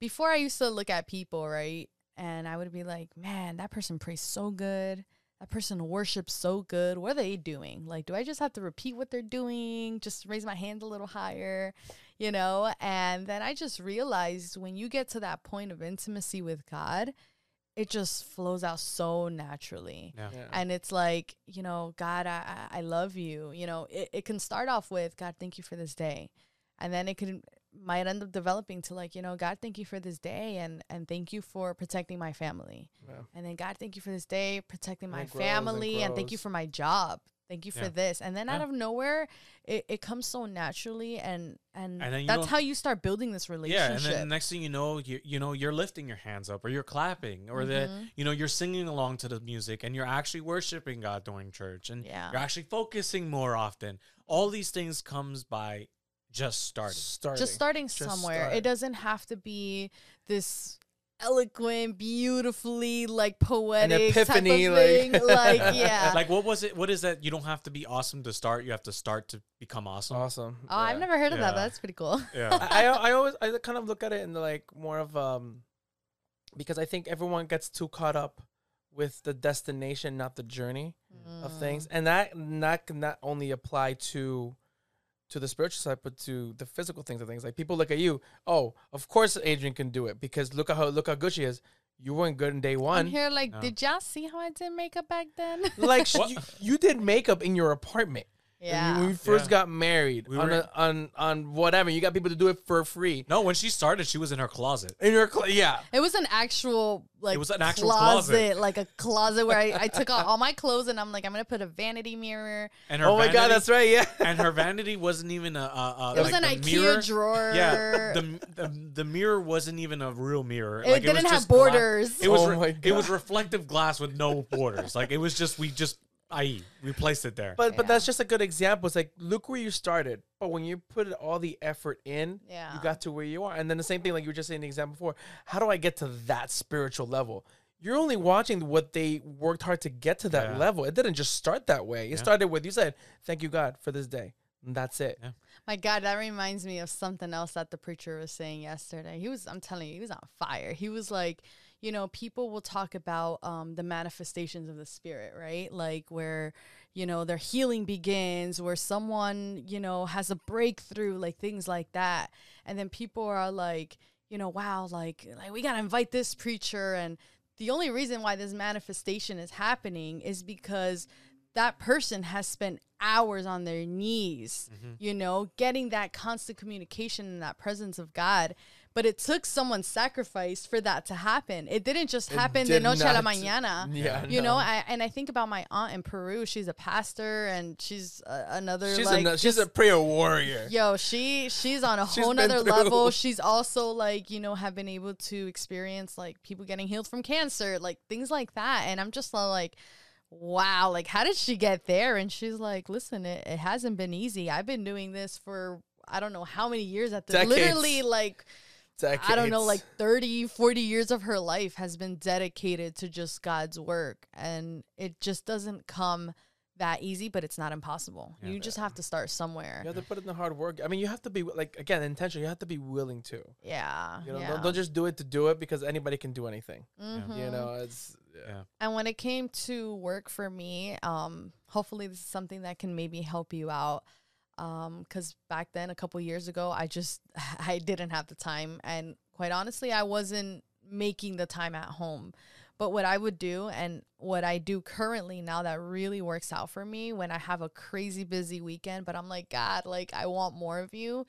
before I used to look at people, right? And I would be like, Man, that person prays so good. That person worships so good. What are they doing? Like, do I just have to repeat what they're doing? Just raise my hand a little higher, you know? And then I just realized when you get to that point of intimacy with God, it just flows out so naturally. yeah, Yeah. And it's like, you know, God, I, I I love you. You know, it, it can start off with, God, thank you for this day. And then it could might end up developing to like, you know, God, thank you for this day and and thank you for protecting my family. Yeah. And then God, thank you for this day, protecting And my grows and family, and, thank you for my job. Thank you for this. And then out of nowhere, it, it comes so naturally and and, And then that's how you start building this relationship. yeah and then the next thing you know you, you know you're lifting your hands up or you're clapping or Mhm. that you know you're singing along to the music and you're actually worshiping god during church and Yeah. you're actually focusing more often all these things comes by just starting Starting. just starting Just somewhere. start. It doesn't have to be this eloquent, beautifully like poetic epiphany, type of like- thing. Like, yeah. like what was it what is that you don't have to be awesome to start you have to start to become awesome Awesome. oh, I've never heard of that. That's pretty cool. yeah I, I I always I kind of look at it in the like more of um because I think everyone gets too caught up with the destination, not the journey of Mm. things, and that not can not only apply to to the spiritual side, but to the physical things of things. Like people look at you, oh, of course Adrian can do it because look at how look how good she is. You weren't good in day one. I'm one. here like, No. did y'all see how I did makeup back then? Like you, you did makeup in your apartment. When yeah. When we first Yeah. got married We on, were- a, on on whatever, you got people to do it for free. no when she started she was in her closet In your cl- yeah, It was an actual like it was an actual closet, closet. like a closet where I, I took out all my clothes and I'm like, I'm gonna put a vanity mirror. and her oh my god, that's right. Yeah, and her vanity wasn't even a, a, a It was an IKEA mirror. drawer. Yeah, the, the the mirror wasn't even a real mirror. it Like, didn't was have just gla- borders. it was Oh re- my it was reflective glass with no borders. Like it was just we just I replaced it there. but but Yeah. that's just a good example. It's like look where you started, but when you put all the effort in, Yeah. you got to where you are. And then the same thing, like you were just saying the example before. How do I get to that spiritual level? You're only watching what they worked hard to get to that Yeah. level. It didn't just start that way. It Yeah. started with you said, "Thank you God for this day," and that's it. Yeah. My God, that reminds me of something else that the preacher was saying yesterday. He was, I'm telling you, he was on fire. He was like, you know, people will talk about um, the manifestations of the spirit, right? Like where, you know, their healing begins, where someone, you know, has a breakthrough, like things like that. And then people are like, you know, wow, like, like we gotta invite this preacher. And the only reason why this manifestation is happening is because that person has spent hours on their knees, you know, getting that constant communication and that presence of God. But it took someone's sacrifice for that to happen. It didn't just It happen de did noche a la mañana. Yeah, You know. I, and I think about my aunt in Peru. She's a pastor and she's uh, another She's like a she's a prayer warrior. Yo, she she's on a She's whole nother through. level. She's also like, you know, have been able to experience like people getting healed from cancer, like things like that. And I'm just like, wow, like how did she get there? And she's like, listen, it, it hasn't been easy. I've been doing this for I don't know how many years at this. Decades. Literally like I don't know, like 30, 40 years of her life has been dedicated to just God's work. And it just doesn't come that easy, but it's not impossible. Yeah. you just have to start somewhere. you have to put in the hard work. I mean, you have to be like again intentional. You have to be willing to. Yeah. You know, yeah. don't, don't just do it to do it because anybody can do anything. You Mhm. know, it's yeah. And when it came to work for me, um, hopefully this is something that can maybe help you out. Um, because back then, a couple years ago, I just I didn't have the time, and quite honestly, I wasn't making the time at home. But what I would do and what I do currently now that really works out for me when I have a crazy busy weekend, but I'm like, God, like I want more of you.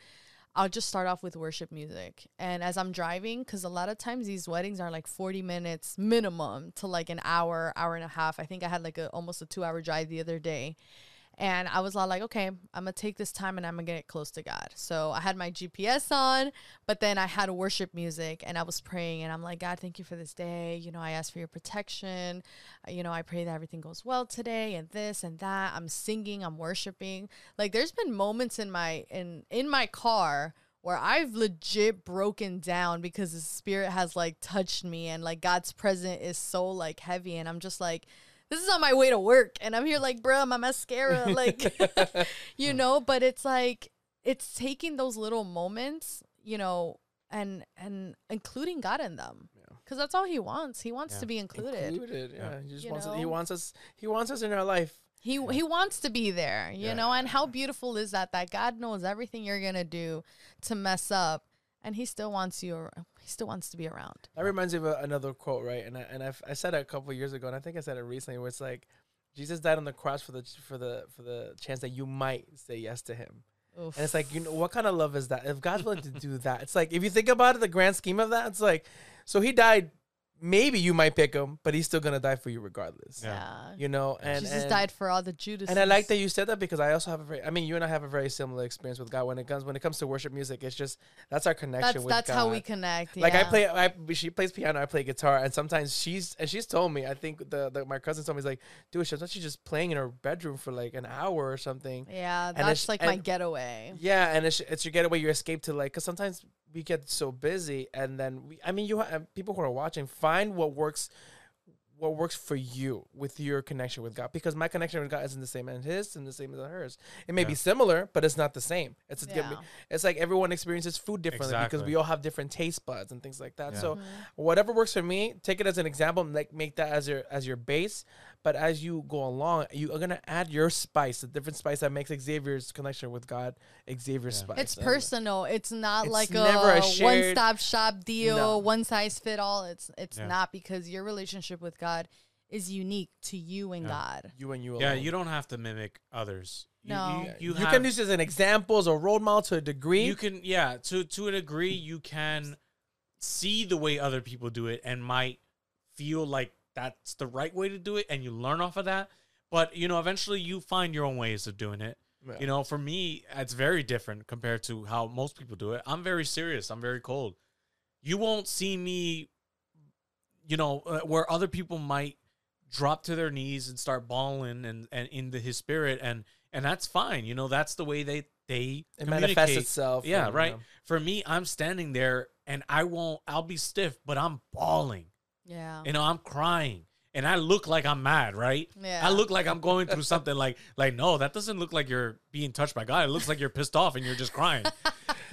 I'll just start off with worship music. And as I'm driving, because a lot of times these weddings are like 40 minutes minimum to like an hour, hour and a half. I think I had like a almost a two hour drive the other day. And I was all like, okay, I'm gonna take this time and I'm gonna get close to God. So I had my GPS on, but then I had worship music and I was praying and I'm like, God, thank you for this day. You know, I ask for your protection. Uh, You know, I pray that everything goes well today and this and that. I'm singing, I'm worshiping. Like there's been moments in my in in my car where I've legit broken down because the spirit has like touched me and like God's presence is so like heavy and I'm just like this is on my way to work and I'm here like bro my mascara like you know but it's like it's taking those little moments you know and and including God in them because that's all he wants he wants Yeah. to be included Included, yeah. He just You wants. He wants us. He wants us in our life. He he wants to be there, you Yeah. know, and how beautiful is that that God knows everything you're gonna do to mess up, and He still wants you. He still wants to be around. That reminds me of a, another quote, right? And I, and I've, I said it a couple years ago, and I think I said it recently, where it's like, Jesus died on the cross for the for the for the chance that you might say yes to Him. Oof. And it's like, you know, what kind of love is that? If God's willing to do that, it's like if you think about it, the grand scheme of that, it's like, so He died. Maybe you might pick Him, but He's still gonna die for you regardless. Yeah. yeah. You know, and Jesus and, died for all the Judas. And I like that you said that because I also have a very, I mean, you and I have a very similar experience with God when it comes when it comes to worship music. It's just that's our connection That's with that's how we connect. Like I play, I she plays piano, I play guitar, and sometimes she's and she's told me. I think the, the my cousin told me, he's like, dude, she's she's just playing in her bedroom for like an hour or something. Yeah, it's- that's like my getaway. Yeah, and it's it's your getaway, your escape to like, because sometimes we get so busy, and then we, I mean, you ha- people who are watching, find what works, what works for you with your connection with God, because my connection with God isn't the same as his, and the same as hers. It may be similar, but it's not the same. It's a Yeah. it's like everyone experiences food differently because we all have different taste buds and things like that. Yeah. So Mhm. whatever works for me, take it as an example, like make that as your as your base. But as you go along, you are gonna add your spice, the different spice that makes Xavier's connection with God, Xavier's Yeah. spice. It's And- personal. It's not It's like never a a, shared- one-stop shop deal, No. one size fit all. It's it's Yeah. not because your relationship with God is unique to you and Yeah. God. You and you. Yeah, you don't have to mimic others. You, No. you, Yeah. you, You, have- can use it as an example, as a role model to a degree. you can yeah to to a degree you can see the way other people do it and might feel like that's the right way to do it and you learn off of that but you know eventually you find your own ways of doing it Yeah. you know for me it's very different compared to how most people do it i'm very serious i'm very cold you won't see me you know uh, where other people might drop to their knees and start bawling and and into his spirit and and that's fine you know that's the way they they it manifests itself. Yeah, and, right. you know, For me, I'm standing there and I won't, I'll be stiff, but I'm bawling. Yeah. You know, I'm crying and I look like I'm mad, right? Yeah. I look like I'm going through something like, like, no, that doesn't look like you're being touched by God. It looks like you're pissed off and you're just crying.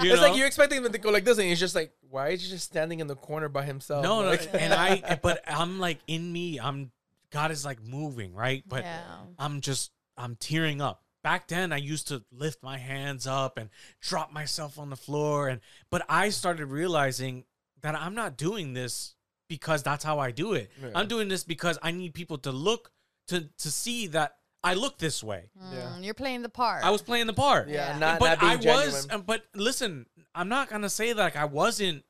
You it's know? like you're expecting him to go like this, and he's just like, "Why is he just standing in the corner by himself?" no, no. And I, but I'm like in me, I'm, God is like moving, right? But yeah. I'm just I'm tearing up. Back then I used to lift my hands up and drop myself on the floor and but I started realizing that I'm not doing this because that's how I do it. Yeah. I'm doing this because I need people to look to to see that I look this way. Yeah. Mm, You're playing the part. I was playing the part. yeah, Yeah. not but not being I genuine. was uh, but listen, I'm not going to say that like I wasn't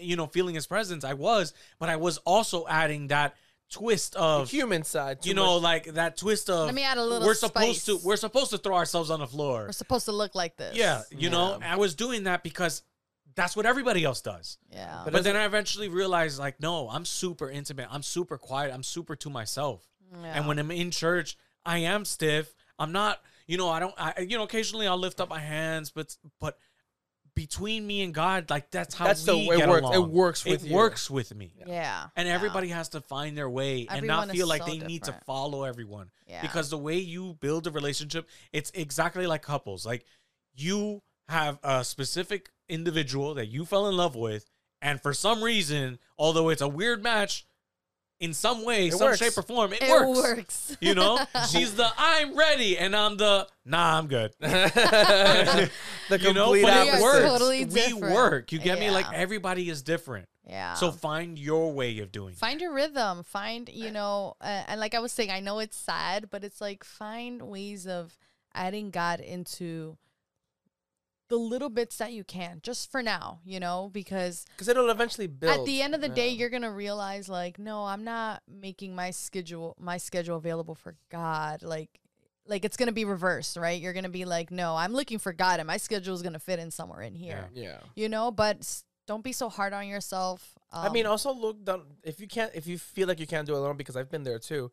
you know feeling his presence. I was, but I was also adding that twist the of human side. too you know much. like that twist of Let me add a little we're supposed spice. to we're supposed to throw ourselves on the floor We're supposed to look like this. yeah you know i was doing that because that's what everybody else does Yeah. But but, as then i eventually realized like no i'm super intimate i'm super quiet i'm super to myself yeah. and when i'm in church i am stiff i'm not you know i don't i you know occasionally i'll lift up my hands but but between me and god like that's how That's the we way it get works. It works with it you. works with me yeah. and yeah. everybody has to find their way and not feel like so they need to follow everyone Yeah. because the way you build a relationship it's exactly like couples like you have a specific individual that you fell in love with and for some reason although it's a weird match in some way It some works. shape or form it, it works. works. you know she's the i'm ready and i'm the nah i'm good the you know, complete but We it works. totally we different. work. You get me? Like everybody is different. Yeah. So find your way of doing. it. find your rhythm find you know uh, and like i was saying i know it's sad but it's like find ways of adding god into the little bits that you can just for now you know because because it'll eventually build. at the end of the day you're gonna realize like no i'm not making my schedule my schedule available for god like like it's gonna be reversed right you're gonna be like no i'm looking for god and my schedule is gonna fit in somewhere in here yeah. you know but don't be so hard on yourself I mean, Um, also look down if you can't if you feel like you can't do it alone because I've been there too.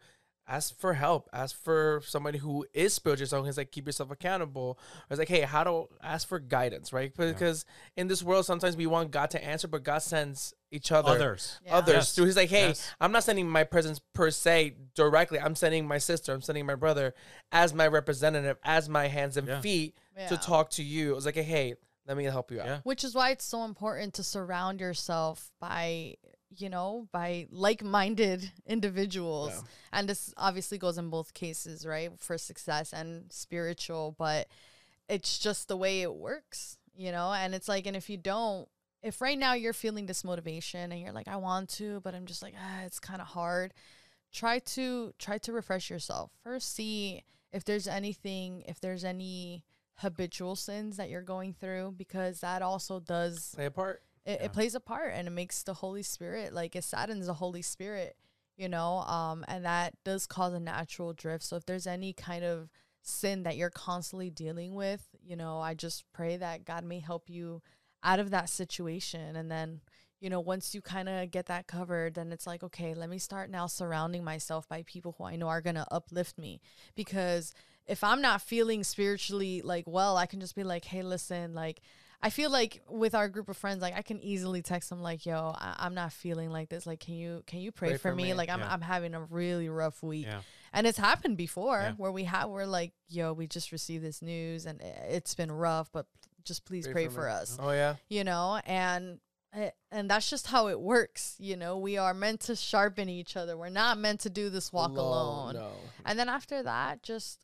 Ask for help. Ask for somebody who is spiritual. Someone who's like keep yourself accountable. Or it's like, hey, how to ask for guidance, right? Because in this world, sometimes we want God to answer, but God sends each other, Others. Yeah. others. Yes. So he's like, hey, Yes. I'm not sending my presence per se directly. I'm sending my sister. I'm sending my brother as my representative, as my hands and Yeah. feet to talk to you. It was like, hey, let me help you out. Yeah. which is why it's so important to surround yourself by you know by like-minded individuals Yeah. and this obviously goes in both cases right for success and spiritual but it's just the way it works you know and it's like and if you don't if right now you're feeling this motivation and you're like i want to but i'm just like ah, it's kind of hard try to try to refresh yourself first see if there's anything if there's any habitual sins that you're going through because that also does Play a part. It, Yeah. it plays a part and it makes the holy spirit like it saddens the holy spirit you know um and that does cause a natural drift. So if there's any kind of sin that you're constantly dealing with you know i just pray that god may help you out of that situation. And then you know once you kind of get that covered then it's like okay let me start now surrounding myself by people who i know are going to uplift me. Because if i'm not feeling spiritually like well i can just be like hey listen like I feel like with our group of friends, like I can easily text them like, "Yo, I- I'm not feeling like this. Like, can you can you pray, Pray for, for me? me." Like, I'm Yeah. I'm having a really rough week." Yeah. And it's happened before Yeah. where we have we're like, "Yo, we just received this news and it's been rough, but just please pray, Pray for, for us." Oh yeah. You know, and eh, and that's just how it works. You know, we are meant to sharpen each other. We're not meant to do this walk alone. No. And then after that, just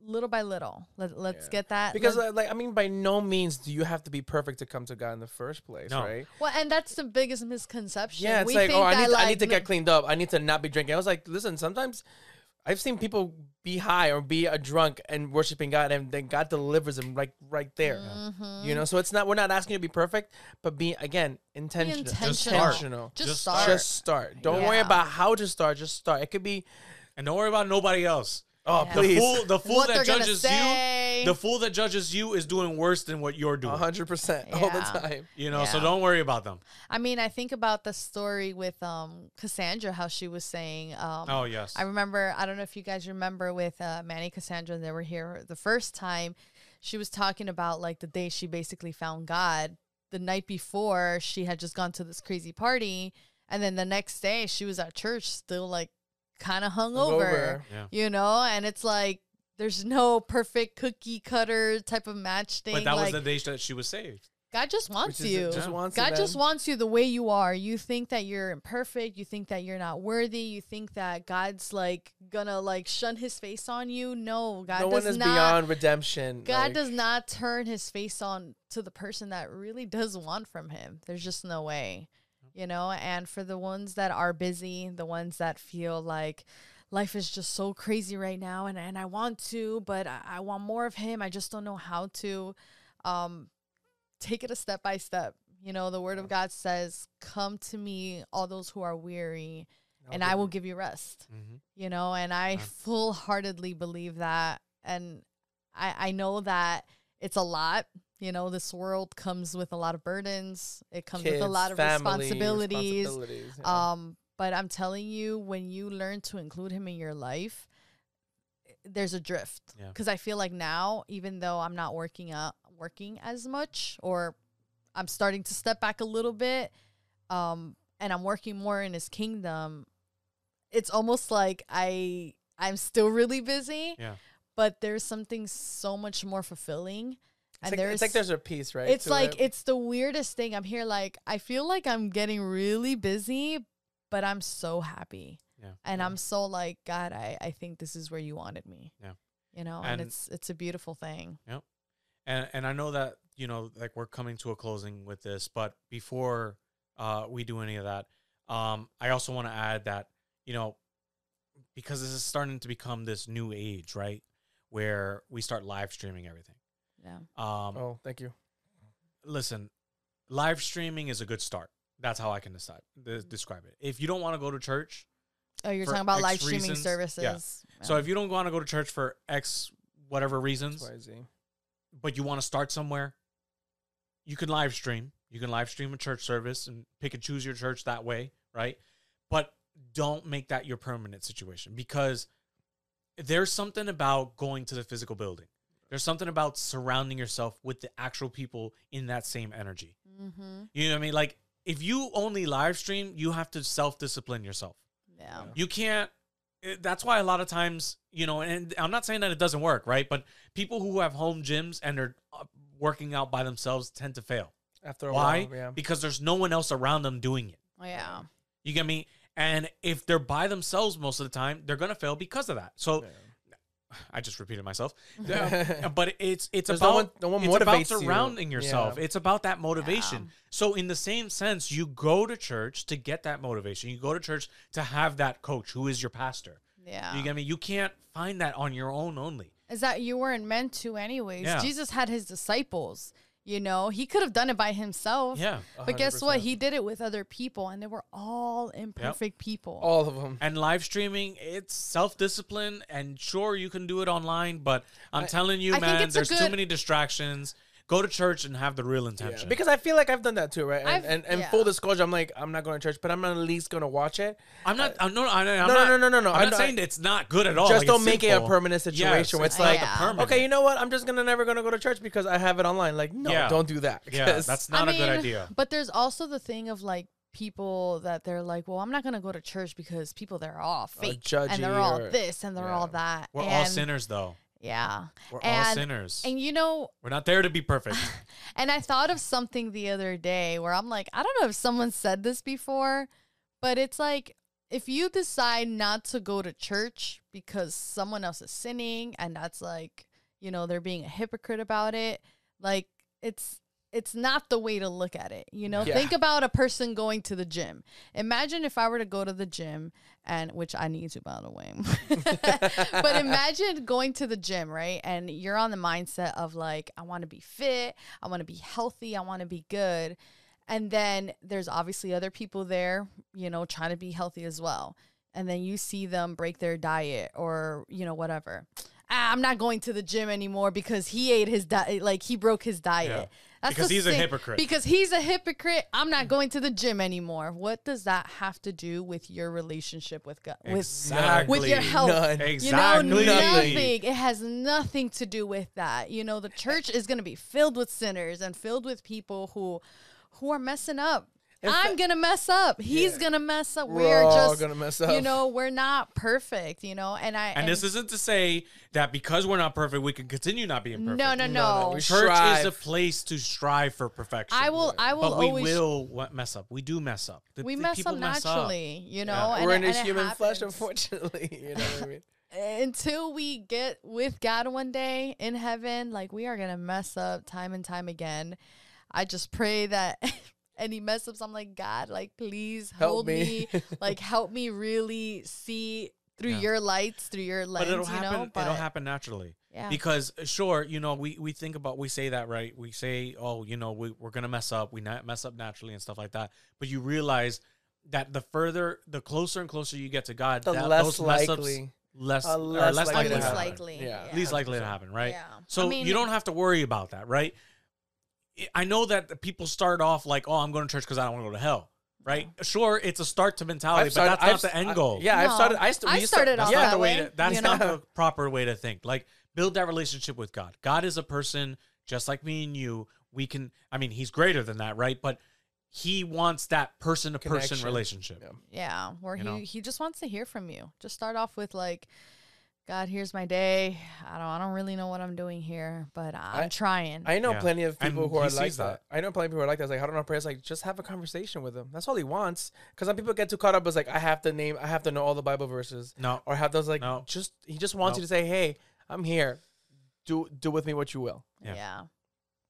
little by little, let, let's Yeah. get that Because let- uh, like I mean, by no means do you have to be perfect to come to God in the first place, No. right? Well, and that's the biggest misconception. Yeah, it's We like think oh, I need to, I need to get cleaned up. I need to not be drinking. I was like, listen, sometimes I've seen people be high or be a drunk and worshiping God, and then God delivers them like right there. Mhm. You know, so it's not we're not asking you to be perfect, but be again intentional. intentional. Just start. Intentional. Just, Just start. Just start. Don't worry about how to start. Just start. It could be And don't worry about nobody else. Oh Yeah. The fool, the fool what that judges you, the fool that judges you is doing worse than what you're doing. hundred percent all the time. You know, so don't worry about them. I mean, I think about the story with um Cassandra, how she was saying. Um, Oh yes. I remember. I don't know if you guys remember with uh, Manny Cassandra. They were here the first time. She was talking about like the day she basically found God. The night before, she had just gone to this crazy party, and then the next day, she was at church, still like kind of hungover. Hungover. yeah. You know, and it's like there's no perfect cookie cutter type of match thing. But that like, was the day that she was saved. God just wants Which is- you. just wants you, God just wants you the way you are. You think that you're imperfect. You think that you're not worthy. You think that God's like gonna like shun His face on you. No, God no does one is not. beyond redemption. God like- does not turn His face on to the person that really does want from Him. There's just no way, you know. And for the ones that are busy, the ones that feel like life is just so crazy right now, and and I want to, but I, I want more of Him. I just don't know how to. Um, take it a step by step. You know, the word of God says, Come to me, all those who are weary, and I will give you rest. Mm-hmm. You know, and I Yeah. full heartedly believe that. And I, I know that it's a lot. You know, this world comes with a lot of burdens, it comes with a lot of family, responsibilities. responsibilities, yeah. Um, but I'm telling you, when you learn to include him in your life, there's a drift. Yeah. Because I feel like now, even though I'm not working out, working as much, or I'm starting to step back a little bit, um, and I'm working more in his kingdom, it's almost like I I'm still really busy. Yeah. But there's something so much more fulfilling. It's and like, there's it's like there's a peace, right? it's like it. it's the weirdest thing. I'm here like I feel like I'm getting really busy, but I'm so happy. Yeah. And Yeah. I'm so like, God, I, I think this is where you wanted me. Yeah. You know, and, And- it's it's a beautiful thing. Yeah, and and I know that you know like we're coming to a closing with this, but before uh, we do any of that, um, I also want to add that you know because this is starting to become this new age, right, where we start live streaming everything. Yeah. Um, Oh, thank you. listen, live streaming is a good start. That's how I can decide de- describe it. If you don't want to go to church, Oh, you're talking about X live streaming reasons, services. yeah. so if you don't want to go to church for X whatever reasons, XYZ. but you want to start somewhere, you can live stream. You can live stream a church service and pick and choose your church that way, right? But don't make that your permanent situation because there's something about going to the physical building. There's something about surrounding yourself with the actual people in that same energy. mm-hmm. You know what I mean? Like if you only live stream, you have to self discipline yourself. yeah. You can't. it- That's why a lot of times, you know, and I'm not saying that it doesn't work, right? But people who have home gyms and they're uh, working out by themselves tend to fail. After a Why? while, yeah. Because there's no one else around them doing it. Oh, yeah. You get me? And if they're by themselves most of the time, they're gonna fail because of that. So I just repeated myself. Yeah. but it's it's There's about no one- no one it's about motivates you. surrounding yourself. Yeah. It's about that motivation. Yeah. So in the same sense, you go to church to get that motivation. You go to church to have that coach who is your pastor. Yeah. You get me? You can't find that on your own only. is that you weren't meant to anyways. Jesus had his disciples, you know. He could have done it by himself. Yeah. But guess what? He did it with other people and they were all imperfect people. All of them. And live streaming, it's self discipline. And sure, you can do it online, but I'm telling you, I man, it's a there's too many distractions. Go to church and have the real Yeah, intention. because I feel like I've done that too, right? And I've- and, and yeah. full disclosure, I'm like, I'm not going to church, but I'm at least going to watch it. I'm not. Uh, I'm no. I'm, I'm No, no, not, no, no, no, no. I'm I not know- saying it's not good at all. Just Like, don't it's make it a simple. permanent Yes, situation where it's it's like, Yeah. okay, you know what? I'm just gonna never gonna go to church because I have it online. Like, no, Yeah. don't do that. Yeah, 'cause- that's not I a good idea. But there's also the thing of like people that they're like, well, I'm not gonna go to church because people they're all fake and they're judgy all or- this and they're yeah. all that. We're all sinners, though. Yeah. We're all sinners. And you know, We're not there to be perfect. and I thought of something the other day where I'm like, I don't know if someone said this before, but it's like if you decide not to go to church because someone else is sinning and that's like, you know, they're being a hypocrite about it, like it's it's not the way to look at it. You know, Yeah. think about a person going to the gym. Imagine if I were to go to the gym and which I need to by the way. but imagine going to the gym, right? And you're on the mindset of like I want to be fit, I want to be healthy, I want to be good. And then there's obviously other people there, you know, trying to be healthy as well. And then you see them break their diet or, you know, whatever. Ah, I'm not going to the gym anymore because he ate his diet, like he broke his diet. Yeah. That's Because the he's a hypocrite. Because he's a hypocrite. I'm not going to the gym anymore. What does that have to do with your relationship with God? With exactly. with your health. None. Exactly. You know, Nothing. nothing. It has nothing to do with that. You know, the church is going to be filled with sinners and filled with people who who are messing up. In I'm fact- going to mess up. He's Yeah. going to mess up. We're We're all just gonna mess up. You know, we're not perfect, you know. And I And this isn't to say that because we're not perfect, we can continue not being perfect. No, no, No, no. no, Church strive. is a place to strive for perfection. I will I will but we always will mess up. We do mess up. The- we the mess people up naturally, you know. Yeah. And We're in this human flesh, unfortunately. You know what I mean? until we get with God one day in heaven, like we are gonna mess up time and time again. I just pray that any mess ups, I'm like, God, like please Help hold me." me. like help me really see through Yeah. your lights, through your lens, But it'll you happen. know. But it'll happen naturally. yeah. Because uh, sure, you know, we, we think about we say that right. We say, oh, you know, we, we're gonna mess up. We not mess up naturally and stuff like that. But you realize that the further, the closer and closer you get to God, The that, less those mess ups likely. less Uh, are less less likely likely to least happen. likely. Yeah. least likely to happen, right? Yeah. So I mean, you don't have to worry about that, right? I- I know that the people start off like, "Oh, I'm going to church because I don't want to go to hell." Right? Sure, it's a start to mentality, I've but that's I've not the st- end I- goal. yeah, I've started. I, st- I we started off that's yeah, not the that way. way, To, that's you not know? the proper way to think. Like build that relationship with God. God is a person just like me and you. We can. I mean, He's greater than that, right? But He wants that person to person Connection. relationship. Yeah. Yeah, where You he know? he just wants to hear from you. Just start off with like, God, here's my day. I don't I don't really know what I'm doing here, but I'm I- trying. I know Yeah. plenty of And people who are like that. that. I know plenty of people who are like that. It's like, how do I pray? It's like, just have a conversation with him. That's all he wants. Because some people get too caught up. It's like, I have to name, I have to know all the Bible verses, No, or have those like, No. just he just wants No. you to say, hey, I'm here. Do do with me what you will. Yeah. yeah.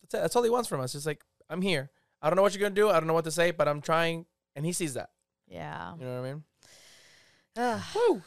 That's it. That's all he wants from us. It's like I'm here. I don't know what you're gonna do. I don't know what to say, but I'm trying, and he sees that. Yeah. You know what I mean? Ugh, Woo!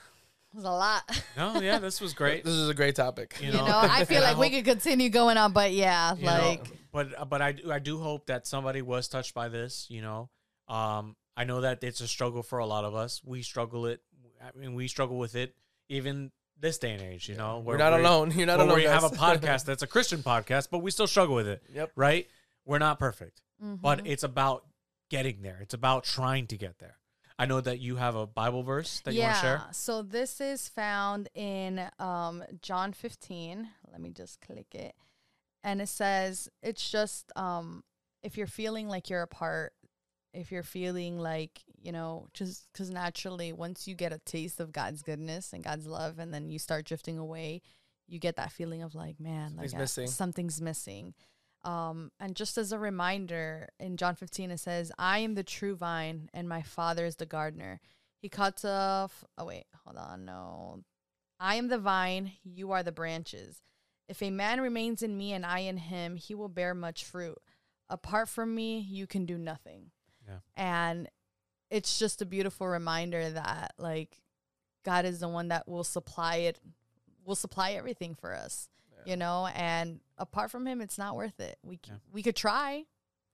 It was a lot. No, yeah, this was great. This is a great topic. You You know, know, I feel and I like we hope- could continue going on, but yeah, you know, like but but I do I do hope that somebody was touched by this. You know, um, I know that it's a struggle for a lot of us. We struggle it. I mean, we struggle with it even this day and age. You know, We're not we- alone. You're not where alone. we have a podcast that's a Christian podcast, but we still struggle with it. Yep. Right? We're not perfect, but mhm. it's about getting there. It's about trying to get there. I know that you have a Bible verse that you want to share. So this is found in um, John 15. Let me just click it. And it says, it's just um, if you're feeling like you're apart, if you're feeling like, you know, just because naturally, once you get a taste of God's goodness and God's love, and then you start drifting away, you get that feeling of like, man, like Something's I- missing. something's missing. Um, and just as a reminder, in John 15, it says, I am the true vine, and my father is the gardener. He cuts off, oh, wait, hold on, no. I am the vine, you are the branches. If a man remains in me and I in him, he will bear much fruit. Apart from me, you can do nothing. Yeah. And it's just a beautiful reminder that, like, God is the one that will supply it, will supply everything for us you know and apart from him it's not worth it we Yeah. we could try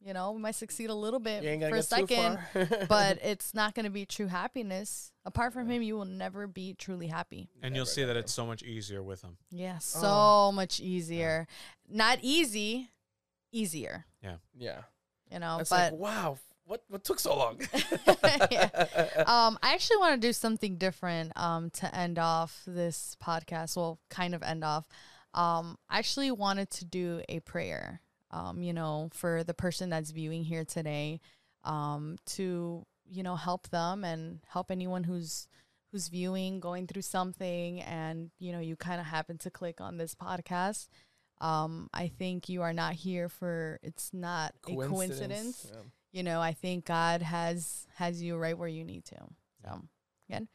you know we might succeed a little bit You ain't gonna for a second but it's not going to be true happiness apart from him you will never be truly happy And you'll Never, see that it's so much easier with him. yeah so Oh. much easier not easy easier yeah. Yeah. You know It's but like wow, what what took so long? um, I actually want to do something different um, to end off this podcast. Well, kind of end off. Um, I actually wanted to do a prayer, um, you know, for the person that's viewing here today, um, to you know help them and help anyone who's who's viewing, going through something, and you know you kind of happen to click on this podcast. Um, I think you are not here for it's not a coincidence Yeah. you know i think god has has you right where you need to. So good.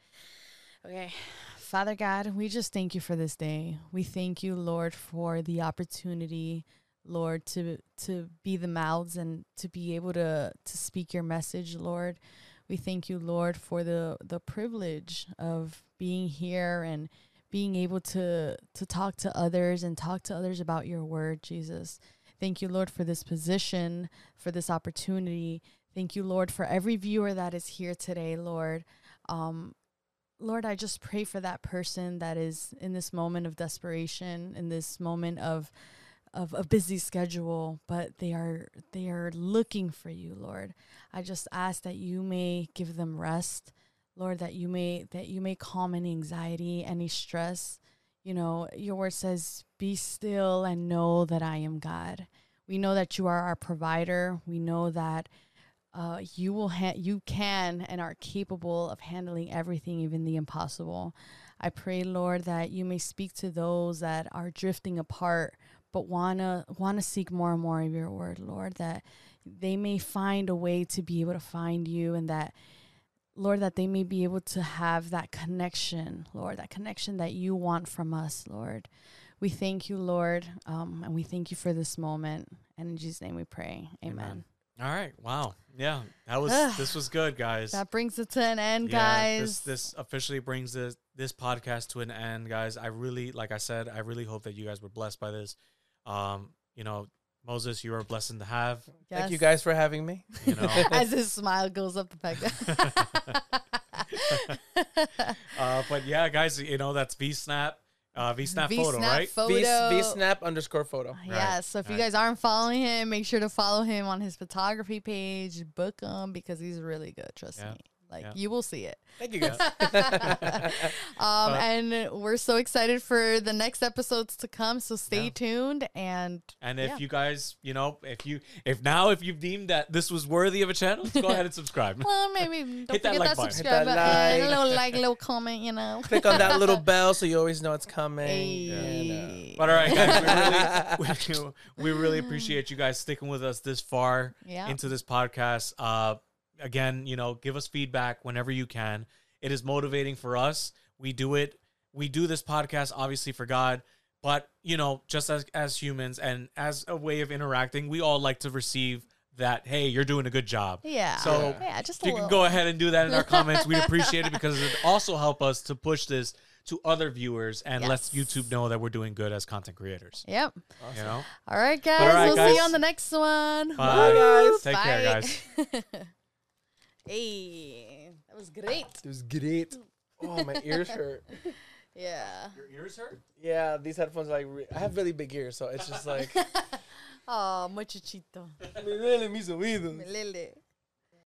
Okay father god we just thank you for this day we thank you lord for the opportunity lord to to be the mouths and to be able to to speak your message lord we thank you lord for the the privilege of being here and being able to to talk to others and talk to others about your word jesus thank you lord for this position for this opportunity. Thank you, Lord, for every viewer that is here today, Lord. Um, Lord, I just pray for that person that is in this moment of desperation, in this moment of of a busy schedule, but they are they are looking for you, Lord. I just ask that you may give them rest, Lord, that you may that you may calm any anxiety, any stress. You know, your word says, "Be still and know that I am God." We know that you are our provider. We know that uh, you will ha- you can and are capable of handling everything, even the impossible. I pray, Lord, that you may speak to those that are drifting apart, but wanna wanna seek more and more of your word, Lord. That they may find a way to be able to find you, and that Lord, that they may be able to have that connection, Lord, that connection that you want from us, Lord. We thank you, Lord, um, and we thank you for this moment. And in Jesus' name we pray. Amen. Amen. All right. Wow. Yeah. That was this was good, guys. That brings it to an end, Yeah, guys. This this officially brings this this podcast to an end, guys. I really, like I said, I really hope that you guys were blessed by this. Um, you know, Moses, you are a blessing to have. Thank you guys for having me. You know, As his smile goes up the peg. uh, but yeah, guys, you know that's VieSnap, uh, VieSnap photo, right? Photo. V, VieSnap underscore photo. Yeah, so if you guys aren't following him, make sure to follow him on his photography page. Book him because he's really good. Trust Yeah. me. Like Yeah. you will see it. Thank you guys. Um, Uh, and we're so excited for the next episodes to come. So stay Yeah. tuned and And if Yeah. you guys, you know, if you, if now, if you've deemed that this was worthy of a channel, go ahead and subscribe. well, maybe don't Hit that like that, button. subscribe Hit that button, like. little like, little comment, you know. Click on that little bell so you always know it's coming. Hey. But all right, guys, we really, we, we really appreciate you guys sticking with us this far Yeah. into this podcast. Uh, again, you know, give us feedback whenever you can. It is motivating for us. We do it. We do this podcast obviously for God, but you know, just as as humans and as a way of interacting, we all like to receive that. Hey, you're doing a good job. Yeah. So yeah, just a you little. can go ahead and do that in our comments. We'd appreciate it because it also help us to push this to other viewers and let Yes. YouTube know that we're doing good as content creators. Yep. You know, All right, guys. All right, we'll see you on the next one. Bye, Woo, guys. Take care, guys. hey, that was great. It was great. Oh, my ears hurt. Yeah. Your ears hurt. Yeah, these headphones like re- I have really big ears, so it's just like Oh, muchachito. me duelen mis oídos. Lele.